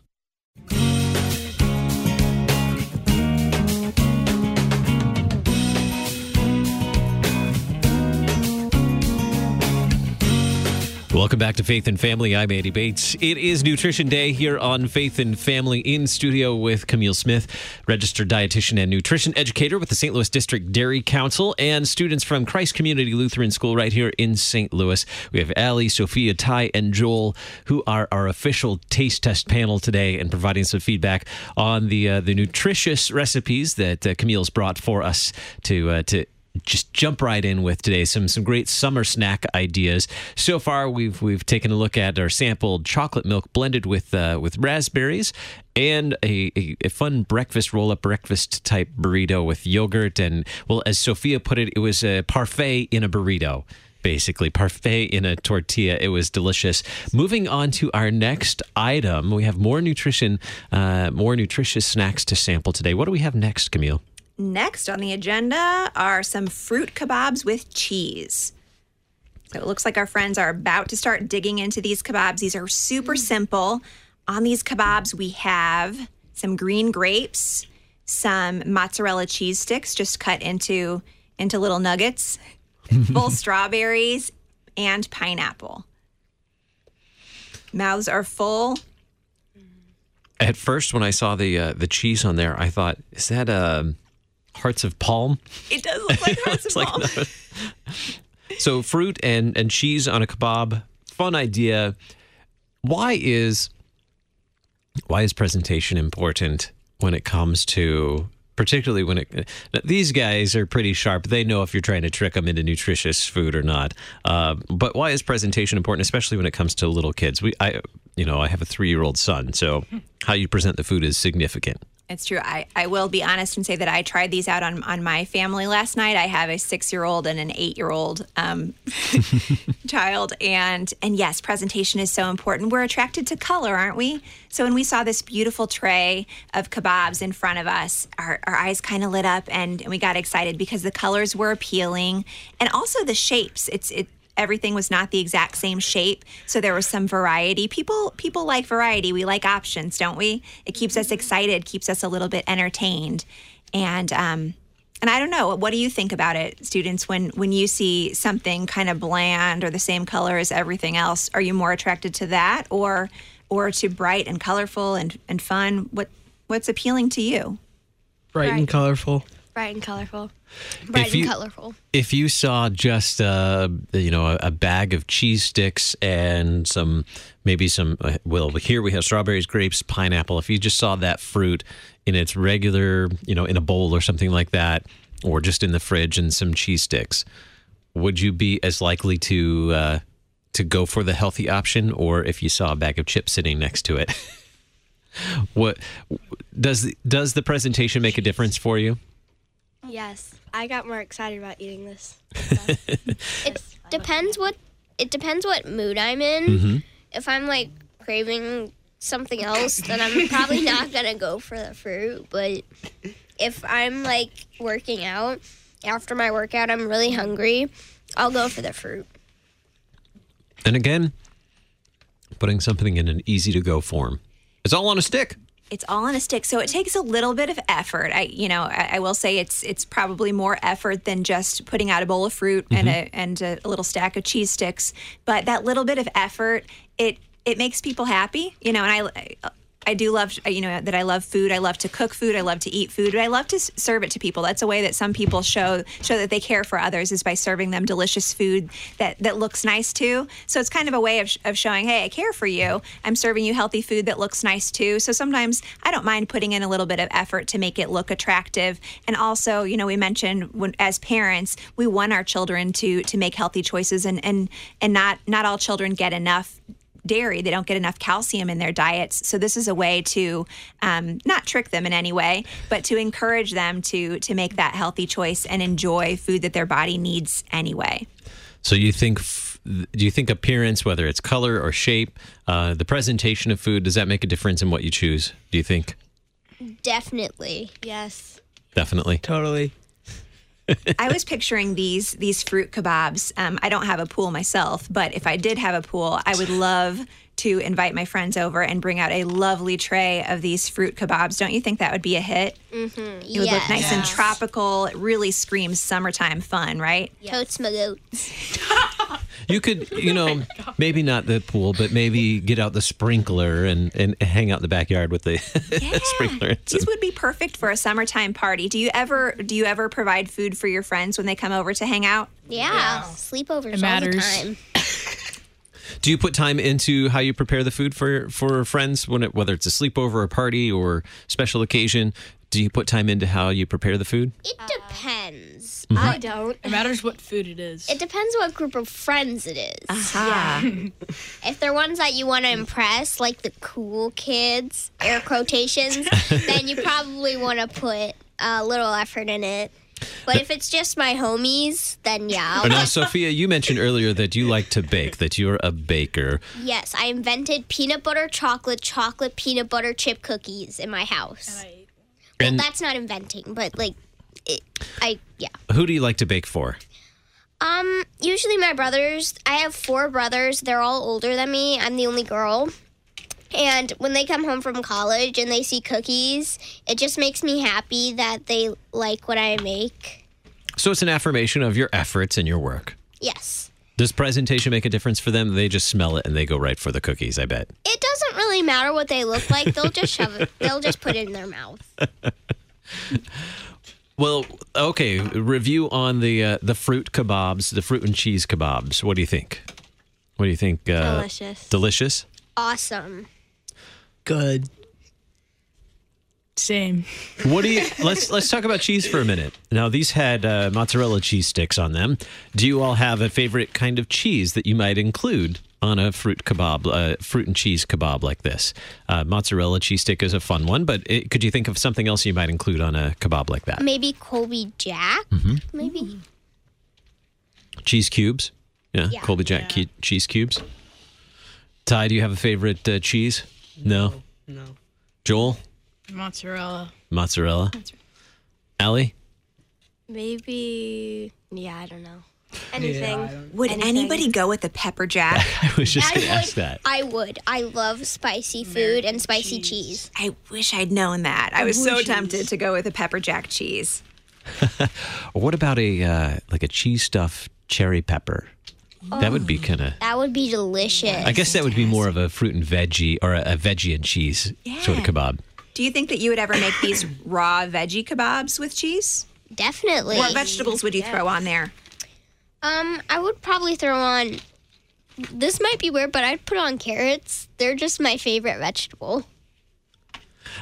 [SPEAKER 1] Welcome back to Faith and Family. I'm Andy Bates. It is Nutrition Day here on Faith and Family in studio with Camille Smith, registered dietitian and nutrition educator with the St. Louis District Dairy Council, and students from Christ Community Lutheran School right here in St. Louis. We have Allie, Sophia, Ty, and Joel, who are our official taste test panel today and providing some feedback on the uh, the nutritious recipes that uh, Camille's brought for us to uh, to just jump right in with today some some great summer snack ideas. So far, we've we've taken a look at our sampled chocolate milk blended with uh, with raspberries and a, a, a fun breakfast roll up breakfast type burrito with yogurt and well, as Sophia put it, it was a parfait in a burrito. basically parfait in a tortilla. It was delicious. Moving on to our next item, we have more nutrition, uh, more nutritious snacks to sample today. What do we have next, Camille?
[SPEAKER 2] Next on the agenda are some fruit kebabs with cheese. So it looks like our friends are about to start digging into these kebabs. These are super simple. On these kebabs, we have some green grapes, some mozzarella cheese sticks just cut into into little nuggets, full strawberries, and pineapple. Mouths are full.
[SPEAKER 1] At first, when I saw the uh, the cheese on there, I thought, "Is that um, hearts of palm?"
[SPEAKER 2] It does look like hearts of
[SPEAKER 1] like,
[SPEAKER 2] palm.
[SPEAKER 1] no. so fruit and and cheese on a kebab, fun idea. Why is why is presentation important when it comes to particularly when it these guys are pretty sharp they know if you're trying to trick them into nutritious food or not uh, but why is presentation important especially when it comes to little kids we i you know i have a three-year-old son so how you present the food is significant
[SPEAKER 2] It's true. I, I will be honest and say that I tried these out on, on my family last night. I have a six year old and an eight year old um, child. And, and yes, presentation is so important. We're attracted to color, aren't we? So when we saw this beautiful tray of kebabs in front of us, our, our eyes kind of lit up and, and we got excited because the colors were appealing and also the shapes. It's, it, everything was not the exact same shape. So there was some variety. People people like variety. We like options don't we? It keeps us excited keeps us a little bit entertained. And um and i don't know. What do you think about it students when when you see something kind of bland or the same color as everything else? Are you more attracted to that or or to bright and colorful and and fun? What what's appealing to you?
[SPEAKER 5] Bright and colorful.
[SPEAKER 3] Bright and colorful.
[SPEAKER 4] Bright
[SPEAKER 1] If
[SPEAKER 4] and
[SPEAKER 1] you-
[SPEAKER 4] colorful.
[SPEAKER 1] if you saw just uh, you know a, a bag of cheese sticks and some maybe some uh, well here we have strawberries grapes pineapple if you just saw that fruit in its regular you know in a bowl or something like that or just in the fridge and some cheese sticks would you be as likely to uh, to go for the healthy option or if you saw a bag of chips sitting next to it what does does the presentation make a difference for you
[SPEAKER 3] Yes, I got more excited about eating this.
[SPEAKER 4] It depends what it depends what mood I'm in.
[SPEAKER 1] Mhm.
[SPEAKER 4] If I'm like craving something else, then I'm probably not gonna go for the fruit. But if I'm like working out after my workout, I'm really hungry. I'll go for the fruit.
[SPEAKER 1] And again, putting something in an easy to go form. It's all on a stick.
[SPEAKER 2] It's all on a stick. So it takes a little bit of effort. I you know i, I will say it's it's probably more effort than just putting out a bowl of fruit and mm-hmm. a and a, little stack of cheese sticks. But that little bit of effort it it makes people happy you know and i I do love, uh, you know, that I love food. I love to cook food. I love to eat food. I love to serve it to people. That's a way that some people show show that they care for others is by serving them delicious food that that looks nice too. So it's kind of a way of, of showing, hey, I care for you. I'm serving you healthy food that looks nice too. So sometimes I don't mind putting in a little bit of effort to make it look attractive. And also, you know, we mentioned when as parents, we want our children to to make healthy choices, and and and not not all children get enough dairy. They don't get enough calcium in their diets. So this is a way to um, not trick them in any way, but to encourage them to to make that healthy choice and enjoy food that their body needs anyway.
[SPEAKER 1] So you think, f- do you think appearance, whether it's color or shape, uh, the presentation of food, does that make a difference in what you choose? Do you think?
[SPEAKER 4] Definitely.
[SPEAKER 3] Yes.
[SPEAKER 1] Definitely.
[SPEAKER 5] Totally.
[SPEAKER 2] I was picturing these these fruit kebabs. Um, I don't have a pool myself, but if I did have a pool, I would love to invite my friends over and bring out a lovely tray of these fruit kebabs. Don't you think that would be a hit?
[SPEAKER 4] Mm-hmm.
[SPEAKER 2] It would look nice and tropical. It really screams summertime fun, right?
[SPEAKER 4] Totes my goats.
[SPEAKER 1] You could, you know, maybe not the pool, but maybe get out the sprinkler and, and hang out in the backyard with the sprinkler. and some-
[SPEAKER 2] These would be perfect for a summertime party. Do you ever do you ever provide food for your friends when they come over to hang out?
[SPEAKER 4] Yeah, sleepovers
[SPEAKER 2] It
[SPEAKER 4] all the time.
[SPEAKER 1] Do you put time into how you prepare the food for for friends when it, whether it's a sleepover, a party, or special occasion? Do you put time into how you prepare the food?
[SPEAKER 4] It depends.
[SPEAKER 1] Mhm.
[SPEAKER 4] I don't.
[SPEAKER 6] It matters what food it is.
[SPEAKER 4] It depends what group of friends it is.
[SPEAKER 2] Aha.
[SPEAKER 4] If they're ones that you want to impress, like the cool kids, air quotations, then you probably want to put a little effort in it. But if it's just my homies, then yeah. I'll
[SPEAKER 1] now, Sophia, you mentioned earlier that you like to bake, that you're a baker.
[SPEAKER 4] Yes, I invented peanut butter chocolate chocolate peanut butter chip cookies in my house. Well,
[SPEAKER 1] And
[SPEAKER 4] that's not inventing, but like, it, I yeah.
[SPEAKER 1] who do you like to bake for?
[SPEAKER 4] Um, usually my brothers. I have four brothers. They're all older than me. I'm the only girl. And when they come home from college and they see cookies, it just makes me happy that they like what I make.
[SPEAKER 1] So it's an affirmation of your efforts and your work.
[SPEAKER 4] Yes.
[SPEAKER 1] Does presentation make a difference for them? They just smell it and they go right for the cookies, I bet.
[SPEAKER 4] It doesn't really matter what they look like. They'll just shove it. They'll just put it in their mouth.
[SPEAKER 1] Well, okay, review on the uh, the fruit kebabs, the fruit and cheese kebabs. What do you think? What do you think? Uh,
[SPEAKER 4] Delicious.
[SPEAKER 1] Delicious?
[SPEAKER 4] Awesome.
[SPEAKER 5] Good.
[SPEAKER 6] Same.
[SPEAKER 1] What do you let's let's talk about cheese for a minute. Now these had uh, mozzarella cheese sticks on them. Do you all have a favorite kind of cheese that you might include on a fruit kebab, uh, fruit and cheese kebab like this? Uh, mozzarella cheese stick is a fun one, but it, could you think of something else you might include on a kebab like that?
[SPEAKER 4] Maybe Colby Jack.
[SPEAKER 1] Mhm.
[SPEAKER 4] Maybe.
[SPEAKER 1] Cheese cubes, yeah,
[SPEAKER 4] Yeah.
[SPEAKER 1] Colby Jack ke- cheese cubes. Ty, do you have a favorite uh, cheese? No.
[SPEAKER 5] No.
[SPEAKER 1] Joel,
[SPEAKER 6] Mozzarella.
[SPEAKER 1] mozzarella. Allie.
[SPEAKER 3] Maybe, yeah, I don't know. Anything.
[SPEAKER 2] Would
[SPEAKER 3] Anything.
[SPEAKER 2] anybody go with a pepper jack?
[SPEAKER 1] I was just
[SPEAKER 4] I
[SPEAKER 1] going to ask that.
[SPEAKER 4] I would. I love spicy food and spicy cheese.
[SPEAKER 2] I wish I'd known that. I was so
[SPEAKER 4] Would you?
[SPEAKER 2] tempted to go with a pepper jack cheese.
[SPEAKER 1] Or what about a uh, like a cheese stuffed cherry pepper? That would be kind of.
[SPEAKER 4] That would be delicious.
[SPEAKER 1] I guess that would be more of a fruit and veggie or a, a veggie and cheese sort of kebab.
[SPEAKER 2] Do you think that you would ever make these raw veggie kebabs with cheese?
[SPEAKER 4] Definitely.
[SPEAKER 2] What vegetables would you throw on there?
[SPEAKER 4] Um, I would probably throw on. This might be weird, but I'd put on carrots. They're just my favorite vegetable.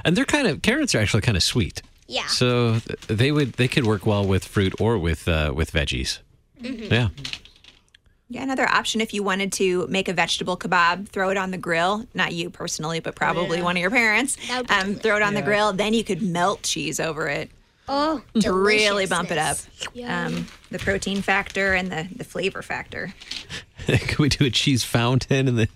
[SPEAKER 1] And they're kind of carrots are actually kind of sweet.
[SPEAKER 4] Yeah.
[SPEAKER 1] So th- they would they could work well with fruit or with uh, with veggies.
[SPEAKER 2] Mhm.
[SPEAKER 1] Yeah.
[SPEAKER 2] Yeah, another option if you wanted to make a vegetable kebab, throw it on the grill. Not you personally, but probably one of your parents. Um, throw it on the grill. Then you could melt cheese over it
[SPEAKER 4] Oh,
[SPEAKER 2] to really bump it up. Um, the protein factor and the, the flavor factor.
[SPEAKER 1] Could we do a cheese fountain and the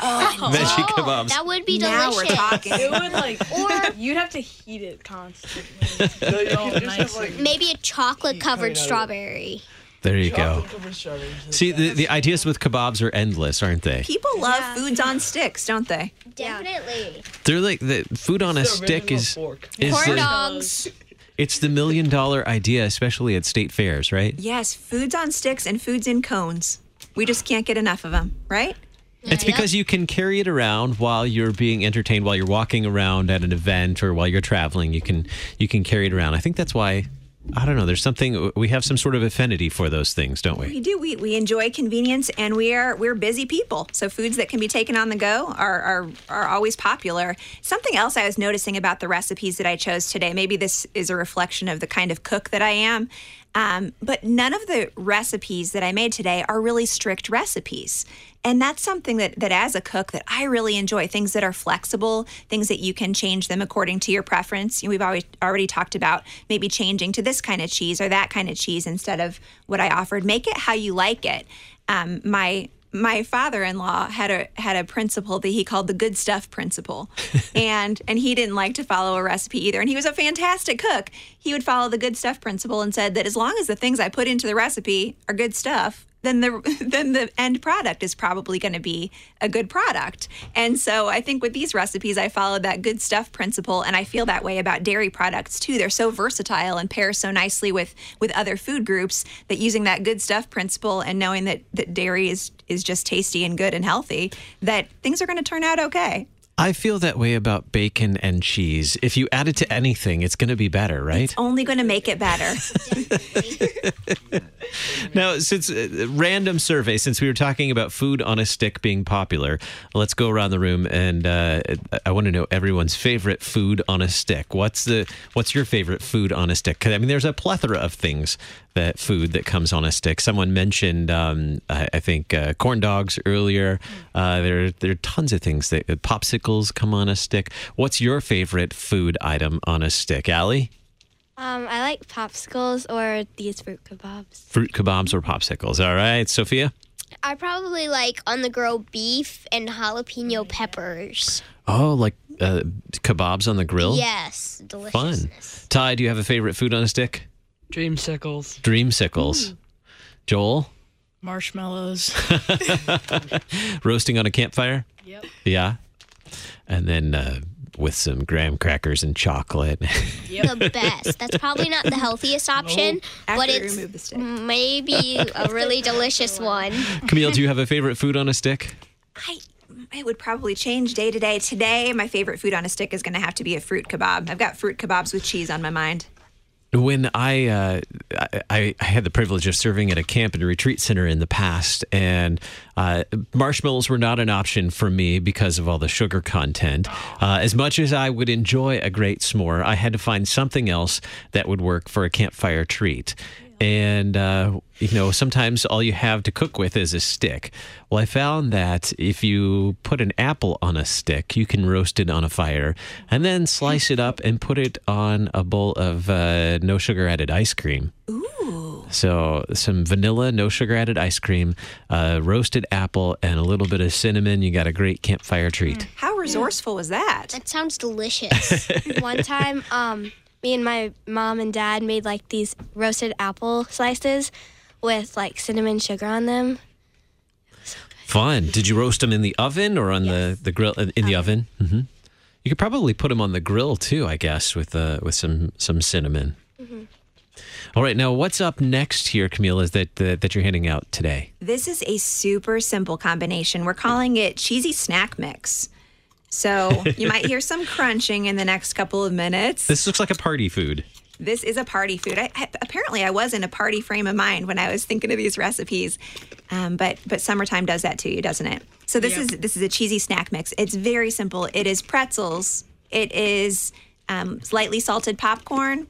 [SPEAKER 2] Oh,
[SPEAKER 1] veggie kebabs?
[SPEAKER 4] That would be
[SPEAKER 2] Now we're
[SPEAKER 4] delicious.
[SPEAKER 2] talking.
[SPEAKER 6] It would like,
[SPEAKER 4] Or
[SPEAKER 6] you'd have to heat it constantly. to go nice and-
[SPEAKER 4] maybe a chocolate covered strawberry.
[SPEAKER 1] There you go. See, the, the ideas with kebabs are endless, aren't they?
[SPEAKER 2] People love foods on sticks, don't they?
[SPEAKER 4] Definitely.
[SPEAKER 1] They're like the food on a stick is is
[SPEAKER 4] Corn
[SPEAKER 1] the,
[SPEAKER 4] dogs.
[SPEAKER 1] it's the million dollar idea, especially at state fairs, right?
[SPEAKER 2] Yes, foods on sticks and foods in cones. We just can't get enough of them, right?
[SPEAKER 1] It's because you can carry it around while you're being entertained, while you're walking around at an event or while you're traveling. You can you can carry it around. I think that's why I don't know. There's something we have some sort of affinity for those things, don't we?
[SPEAKER 2] We do. We, we enjoy convenience, and we are we're busy people. So foods that can be taken on the go are, are are always popular. Something else I was noticing about the recipes that I chose today. Maybe this is a reflection of the kind of cook that I am. Um, but none of the recipes that I made today are really strict recipes. And that's something that, that as a cook that I really enjoy, things that are flexible, things that you can change them according to your preference. You know, we've always already talked about maybe changing to this kind of cheese or that kind of cheese instead of what I offered. Make it how you like it. Um, my my father-in-law had a had a principle that he called the good stuff principle. And and he didn't like to follow a recipe either. And he was a fantastic cook. He would follow the good stuff principle and said that as long as the things i put into the recipe are good stuff then the then the end product is probably going to be a good product. And so I think with these recipes I followed that good stuff principle and I feel that way about dairy products too. They're so versatile and pair so nicely with with other food groups that using that good stuff principle and knowing that that dairy is is just tasty and good and healthy that things are going to turn out okay.
[SPEAKER 1] I feel that way about bacon and cheese. If you add it to anything, it's going to be better, right?
[SPEAKER 2] It's only going to make it better.
[SPEAKER 1] Now, since uh, random survey, since we were talking about food on a stick being popular, let's go around the room and uh, I want to know everyone's favorite food on a stick. What's the what's your favorite food on a stick? 'Cause, I mean, there's a plethora of things that food that comes on a stick. Someone mentioned, um, I, I think, uh, corn dogs earlier. Uh, there there are tons of things that popsicles come on a stick. What's your favorite food item on a stick, Allie?
[SPEAKER 3] Um, I like popsicles or these fruit kebabs.
[SPEAKER 1] Fruit kebabs or popsicles. All right, Sophia.
[SPEAKER 4] I probably like on the grill beef and jalapeno peppers.
[SPEAKER 1] Oh, like uh, kebabs on the grill.
[SPEAKER 4] Yes, delicious.
[SPEAKER 1] Fun. Ty, do you have a favorite food on a stick? Dream sickles.
[SPEAKER 5] Dreamsicles.
[SPEAKER 1] Dreamsicles. Joel,
[SPEAKER 6] Marshmallows.
[SPEAKER 1] roasting on a campfire.
[SPEAKER 6] Yep.
[SPEAKER 1] Yeah, and then uh, with some graham crackers and chocolate.
[SPEAKER 4] The best. That's probably not the healthiest option, but it's
[SPEAKER 2] remove the stick.
[SPEAKER 4] maybe a really delicious one.
[SPEAKER 1] Camille, do you have a favorite food on a stick?
[SPEAKER 2] I it would probably change day to day. Today, my favorite food on a stick is going to have to be a fruit kebab. I've got fruit kebabs with cheese on my mind.
[SPEAKER 1] When I, uh, I I had the privilege of serving at a camp and retreat center in the past, and uh, marshmallows were not an option for me because of all the sugar content. Uh, as much as I would enjoy a great s'more, I had to find something else that would work for a campfire treat. And uh, you know, sometimes all you have to cook with is a stick. Well, I found that if you put an apple on a stick, you can roast it on a fire and then slice it up and put it on a bowl of uh, no sugar added ice cream.
[SPEAKER 2] Ooh.
[SPEAKER 1] So, some vanilla, no sugar added ice cream, uh, roasted apple, and a little bit of cinnamon. You got a great campfire treat.
[SPEAKER 2] How resourceful was that?
[SPEAKER 4] That sounds delicious.
[SPEAKER 3] One time, um, me and my mom and dad made like these roasted apple slices with like cinnamon sugar on them.
[SPEAKER 1] Fun. Did you roast them in the oven or on the, the grill? In the oven. hmm You could probably put them on the grill too, I guess, with uh, with some some cinnamon. All right, now what's up next here, Camille? Is that uh, that you're handing out today?
[SPEAKER 2] This is a super simple combination. We're calling it cheesy snack mix. So you might hear some crunching in the next couple of minutes.
[SPEAKER 1] This looks like a party food.
[SPEAKER 2] This is a party food. I, I- apparently, I was in a party frame of mind when I was thinking of these recipes, um, but but summertime does that to you, doesn't it? So this is this is a cheesy snack mix. It's very simple. It is pretzels. It is um, slightly salted popcorn,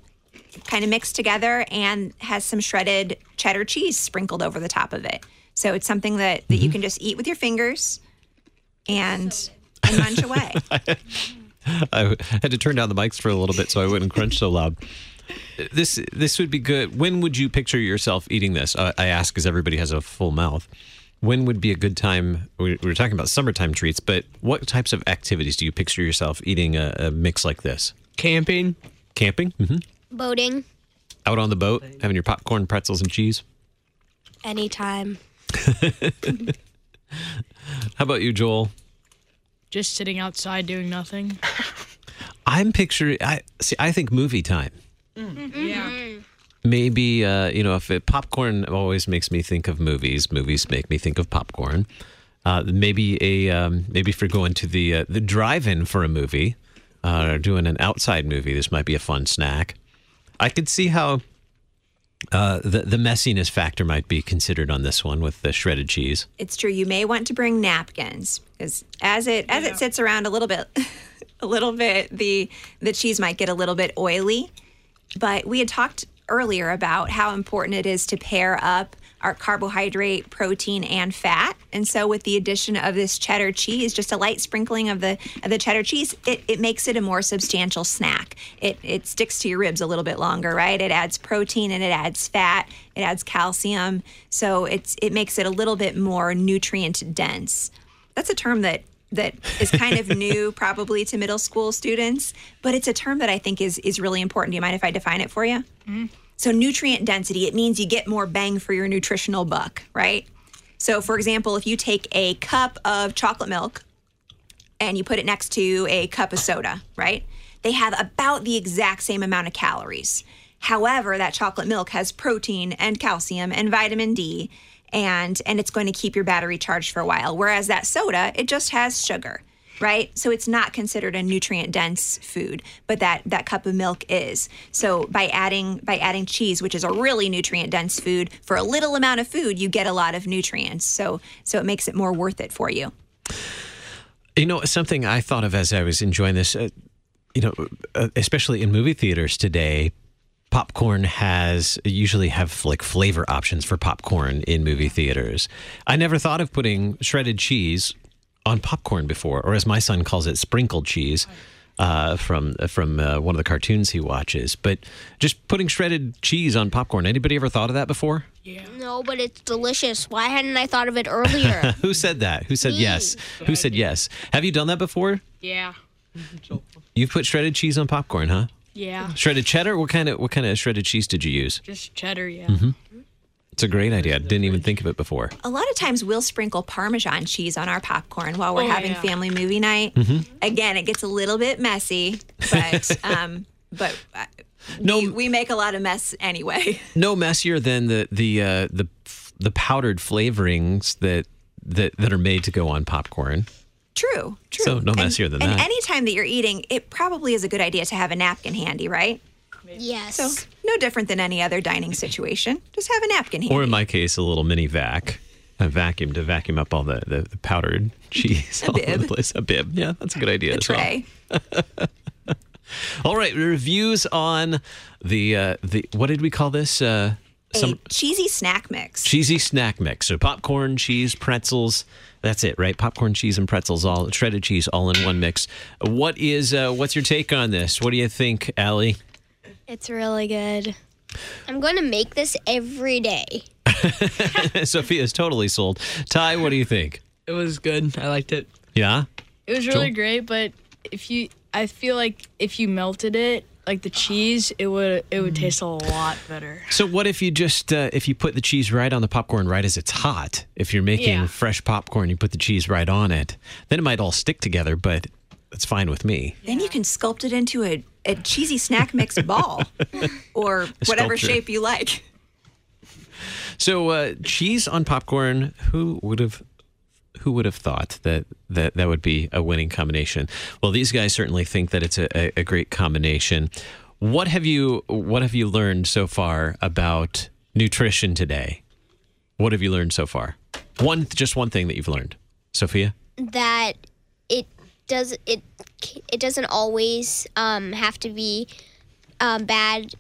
[SPEAKER 2] kind of mixed together, and has some shredded cheddar cheese sprinkled over the top of it. So it's something that, that you can just eat with your fingers and and munch away.
[SPEAKER 1] I had to turn down the mics for a little bit so I wouldn't crunch so loud. This this would be good. When would you picture yourself eating this? Uh, I ask because everybody has a full mouth. When would be a good time? We we were talking about summertime treats, but what types of activities do you picture yourself eating a, a mix like this?
[SPEAKER 5] Camping.
[SPEAKER 1] Camping, hmm
[SPEAKER 4] Boating.
[SPEAKER 1] out on the boat, having your popcorn, pretzels, and cheese.
[SPEAKER 3] Anytime.
[SPEAKER 1] How about you, Joel?
[SPEAKER 6] Just sitting outside doing nothing.
[SPEAKER 1] I'm picturing. I see. I think movie time.
[SPEAKER 6] Yeah.
[SPEAKER 1] maybe uh, you know if it, popcorn always makes me think of movies movies make me think of popcorn uh, maybe a um, maybe if you're going to the uh, the drive-in for a movie uh, or doing an outside movie this might be a fun snack i could see how uh, the the messiness factor might be considered on this one with the shredded cheese
[SPEAKER 2] it's true. You may want to bring napkins because as it as it sits around a little bit, a little bit, the the cheese might get a little bit oily. But we had talked earlier about how important it is to pair up our carbohydrate, protein, and fat. And so, with the addition of this cheddar cheese, just a light sprinkling of the of the cheddar cheese, it, it makes it a more substantial snack. It it sticks to your ribs a little bit longer, right? It adds protein and it adds fat. It adds calcium, so it's it makes it a little bit more nutrient dense. That's a term that that is kind of new probably to middle school students, but it's a term that I think is is really important. Do you mind if I define it for you? Mm. So nutrient density, it means you get more bang for your nutritional buck, right? So for example, if you take a cup of chocolate milk and you put it next to a cup of soda, right? They have about the exact same amount of calories. However, that chocolate milk has protein and calcium and vitamin D and and it's going to keep your battery charged for a while. Whereas that soda, it just has sugar, right? So it's not considered a nutrient dense food, but that that cup of milk is. So by adding by adding cheese, which is a really nutrient dense food, for a little amount of food, you get a lot of nutrients. So so it makes it more worth it for you.
[SPEAKER 1] You know, something I thought of as I was enjoying this, uh, you know, uh, especially in movie theaters today, popcorn has usually have like flavor options for popcorn in movie theaters. I never thought of putting shredded cheese on popcorn before, or as my son calls it, sprinkled cheese. uh, from from uh, one of the cartoons he watches. But just putting shredded cheese on popcorn. Anybody ever thought of that before? Yeah.
[SPEAKER 4] No, but it's delicious. Why hadn't I thought of it earlier?
[SPEAKER 1] Who said that? Who said
[SPEAKER 4] Me.
[SPEAKER 1] yes? Who said yes? Have you done that before?
[SPEAKER 5] Yeah.
[SPEAKER 1] You've put shredded cheese on popcorn, huh?
[SPEAKER 5] Yeah.
[SPEAKER 1] Shredded cheddar. What kind of what kind of shredded cheese did you use?
[SPEAKER 5] Just cheddar, yeah.
[SPEAKER 1] hmm It's a great idea. I didn't even think of it before.
[SPEAKER 2] A lot of times we'll sprinkle Parmesan cheese on our popcorn while we're
[SPEAKER 5] Oh,
[SPEAKER 2] having
[SPEAKER 5] yeah.
[SPEAKER 2] family movie night.
[SPEAKER 1] Mhm.
[SPEAKER 2] Again, it gets a little bit messy, but um, but uh, we, we make a lot of mess anyway.
[SPEAKER 1] No messier than the the uh, the the powdered flavorings that that that are made to go on popcorn.
[SPEAKER 2] True, true.
[SPEAKER 1] So no messier than
[SPEAKER 2] and
[SPEAKER 1] that.
[SPEAKER 2] anytime that you're eating, it probably is a good idea to have a napkin handy, right?
[SPEAKER 4] Yes.
[SPEAKER 2] So no different than any other dining situation. Just have a napkin handy.
[SPEAKER 1] Or in my case, a little mini vac, a vacuum to vacuum up all the, the, the powdered cheese
[SPEAKER 2] A
[SPEAKER 1] all over the place. A bib. Yeah, that's a good idea
[SPEAKER 2] A
[SPEAKER 1] as well.
[SPEAKER 2] tray.
[SPEAKER 1] All right, reviews on the uh, the what did we call this? Uh,
[SPEAKER 2] a cheesy snack mix.
[SPEAKER 1] cheesy snack mix. So popcorn, cheese, pretzels. That's it, right? Popcorn, cheese, and pretzels, all shredded cheese, all in one mix. What is uh, what's your take on this? What do you think, Allie?
[SPEAKER 3] It's really good.
[SPEAKER 4] I'm going to make this every day.
[SPEAKER 1] Sophia's totally sold. Ty, what do you think?
[SPEAKER 5] It was good. I liked it.
[SPEAKER 1] Yeah.
[SPEAKER 6] It was really
[SPEAKER 1] Joel?
[SPEAKER 6] great, but if you, I feel like if you melted it, like the cheese, it would it would taste a lot better.
[SPEAKER 1] So what if you just uh, if you put the cheese right on the popcorn right as it's hot? If you're making
[SPEAKER 6] Yeah.
[SPEAKER 1] fresh popcorn, you put the cheese right on it. Then it might all stick together, but it's fine with me.
[SPEAKER 2] Then you can sculpt it into a, a cheesy snack mix ball or whatever shape you like.
[SPEAKER 1] So uh, cheese on popcorn. Who would have? Who would have thought that, that that would be a winning combination? Well, these guys certainly think that it's a, a, a great combination. What have you What have you learned so far about nutrition today? What have you learned so far? One, just one thing that you've learned, Sophia.
[SPEAKER 4] that it does it it doesn't always um, have to be um, bad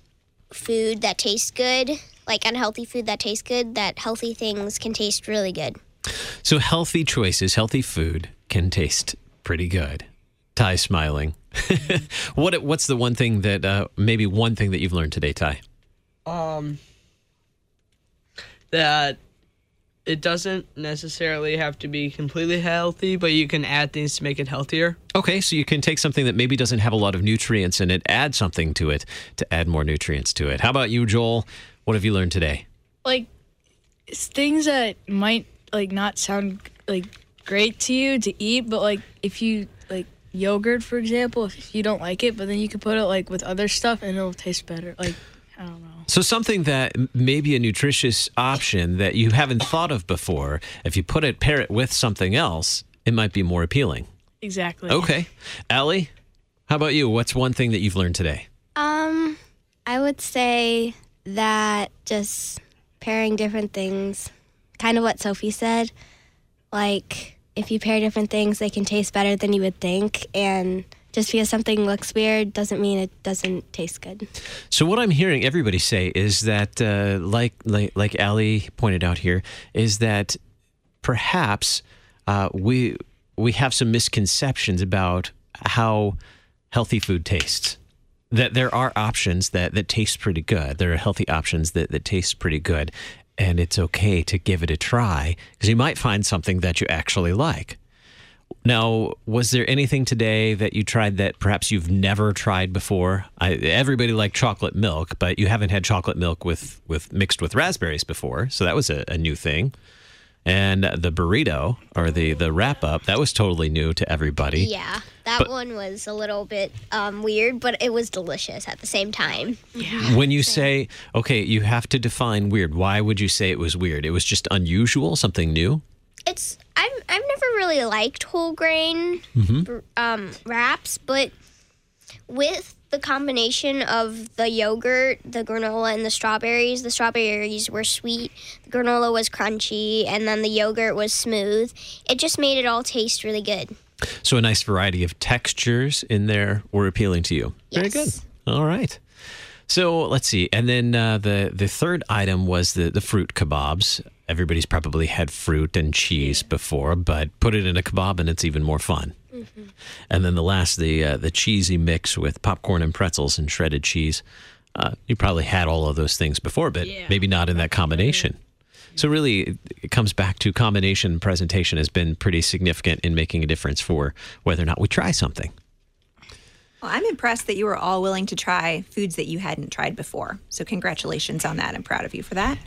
[SPEAKER 4] food that tastes good like unhealthy food that tastes good that healthy things can taste really good
[SPEAKER 1] So healthy choices, healthy food can taste pretty good. Ty smiling. what what's the one thing that uh, maybe one thing that you've learned today, Ty?
[SPEAKER 5] Um, that it doesn't necessarily have to be completely healthy, but you can add things to make it healthier.
[SPEAKER 1] Okay, so you can take something that maybe doesn't have a lot of nutrients in it, add something to it to add more nutrients to it. How about you, Joel? What have you learned today?
[SPEAKER 6] Like things that might like not sound like great to you to eat, but like if you like yogurt, for example, if you don't like it, but then you can put it like with other stuff and it'll taste better. Like I don't know.
[SPEAKER 1] So something that m- may be a nutritious option that you haven't thought of before, if you put it pair it with something else, it might be more appealing.
[SPEAKER 6] Exactly.
[SPEAKER 1] Okay. Allie, how about you? What's one thing that you've learned today?
[SPEAKER 3] Um, I would say that just pairing different things, kind of what Sophie said. Like, if you pair different things, they can taste better than you would think. And just because something looks weird doesn't mean it doesn't taste good.
[SPEAKER 1] So what I'm hearing everybody say is that, uh, like like like Allie pointed out here, is that perhaps uh, we we have some misconceptions about how healthy food tastes. That there are options that that taste pretty good. There are healthy options that that taste pretty good, and it's okay to give it a try because you might find something that you actually like. Now, was there anything today that you tried that perhaps you've never tried before? I, everybody liked chocolate milk, but you haven't had chocolate milk with, with mixed with raspberries before, so that was a, a new thing. And the burrito or the the wrap up that was totally new to everybody.
[SPEAKER 4] yeah that
[SPEAKER 1] But-
[SPEAKER 4] one was a little bit um, weird but it was delicious at the same time
[SPEAKER 1] When you say okay, you have to define weird. Why would you say it was weird? It was just unusual, something new.
[SPEAKER 4] It's I've, I've never really liked whole grain
[SPEAKER 1] Mhm.
[SPEAKER 4] um, wraps, but with the combination of the yogurt, the granola, and the strawberries, the strawberries were sweet, the granola was crunchy, and then the yogurt was smooth. It just made it all taste really good.
[SPEAKER 1] So a nice variety of textures in there were appealing to you. Very good. All right. So let's see, and then uh, the the third item was the the fruit kebabs. Everybody's probably had fruit and cheese before, but put it in a kebab and it's even more fun. And then the last, the uh, the cheesy mix with popcorn and pretzels and shredded cheese. Uh, you probably had all of those things before, but maybe not in that combination. So really, it- it comes back to combination presentation has been pretty significant in making a difference for whether or not we try something.
[SPEAKER 2] Well, I'm impressed that you were all willing to try foods that you hadn't tried before. So, congratulations on that. I'm proud of you for that.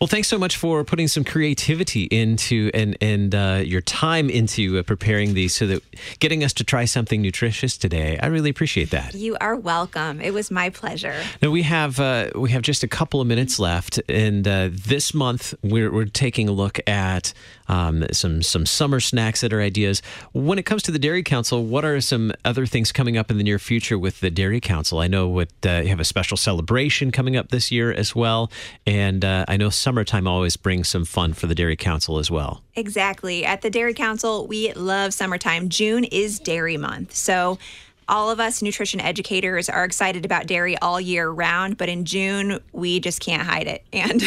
[SPEAKER 1] Well, thanks so much for putting some creativity into and and uh, your time into uh, preparing these, so that getting us to try something nutritious today. I really appreciate that.
[SPEAKER 2] You are welcome. It was my pleasure.
[SPEAKER 1] Now we have uh, we have just a couple of minutes left, and uh, this month we're, we're taking a look at um, some some summer snacks that are ideas. When it comes to the Dairy Council, what are some other things coming up in the near future with the Dairy Council? I know what uh, you have a special celebration coming up this year as well, and uh, I know summertime always brings some fun for the Dairy Council as well.
[SPEAKER 2] Exactly. At the Dairy Council, we love summertime. June is Dairy Month. So, all of us nutrition educators are excited about dairy all year round, but in June, we just can't hide it. And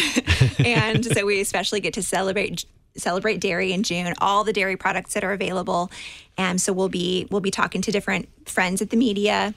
[SPEAKER 2] and so we especially get to celebrate celebrate dairy in June, all the dairy products that are available. And so we'll be we'll be talking to different friends at the media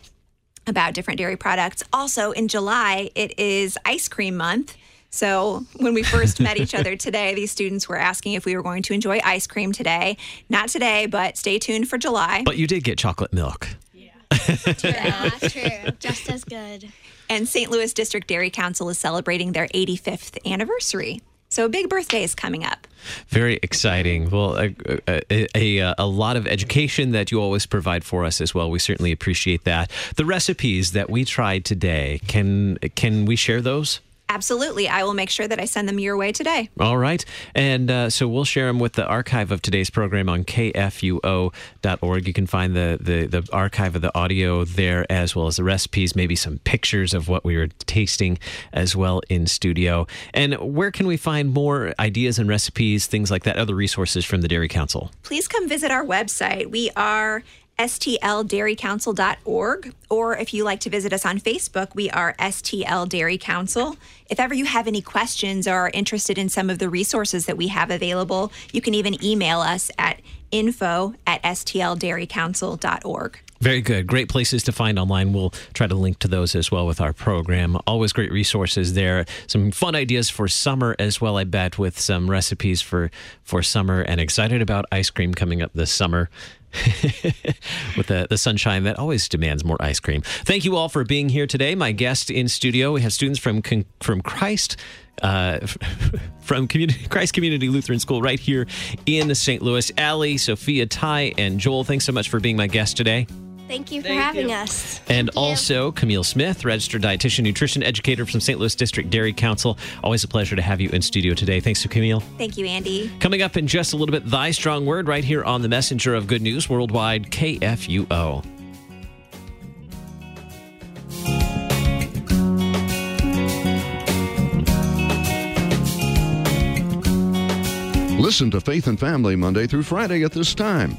[SPEAKER 2] about different dairy products. Also, in July, it is ice cream month. So, when we first met each other today, these students were asking if we were going to enjoy ice cream today. Not today, but stay tuned for July.
[SPEAKER 1] But you did get chocolate milk.
[SPEAKER 3] Yeah, true. Just as good.
[SPEAKER 2] And St. Louis District Dairy Council is celebrating their 85th anniversary. So, a big birthday is coming up.
[SPEAKER 1] Very exciting. Well, a, a, a, a lot of education that you always provide for us as well. We certainly appreciate that. The recipes that we tried today, can can we share those?
[SPEAKER 2] Absolutely. I will make sure that I send them your way today.
[SPEAKER 1] All right. And uh, so we'll share them with the archive of today's program on kfuo.org. You can find the, the, the archive of the audio there as well as the recipes, maybe some pictures of what we were tasting as well in studio. And where can we find more ideas and recipes, things like that, other resources from the Dairy Council?
[SPEAKER 2] please come visit our website. We are stldairycouncil.org, or if you like to visit us on Facebook, we are STL Dairy Council. If ever you have any questions or are interested in some of the resources that we have available, you can even email us at info at stldairycouncil.org.
[SPEAKER 1] Very good. Great places to find online. We'll try to link to those as well with our program. Always great resources there. Some fun ideas for summer as well, I bet, with some recipes for, for summer and excited about ice cream coming up this summer. with the, the sunshine that always demands more ice cream. Thank you all for being here today. My guest in studio, we have students from from Christ uh, from community, Christ Community Lutheran School right here in the St. Louis. Allie, Sophia, Ty, and Joel, thanks so much for being my guest today.
[SPEAKER 3] Thank you for having us.
[SPEAKER 1] And also Camille Smith, registered dietitian, nutrition educator from St. Louis District Dairy Council. Always a pleasure to have you in studio today. Thanks to Camille.
[SPEAKER 2] Thank you, Andy.
[SPEAKER 1] Coming up in just a little bit, Thy Strong Word right here on the Messenger of Good News Worldwide, KFUO.
[SPEAKER 15] Listen to Faith and Family Monday through Friday at this time.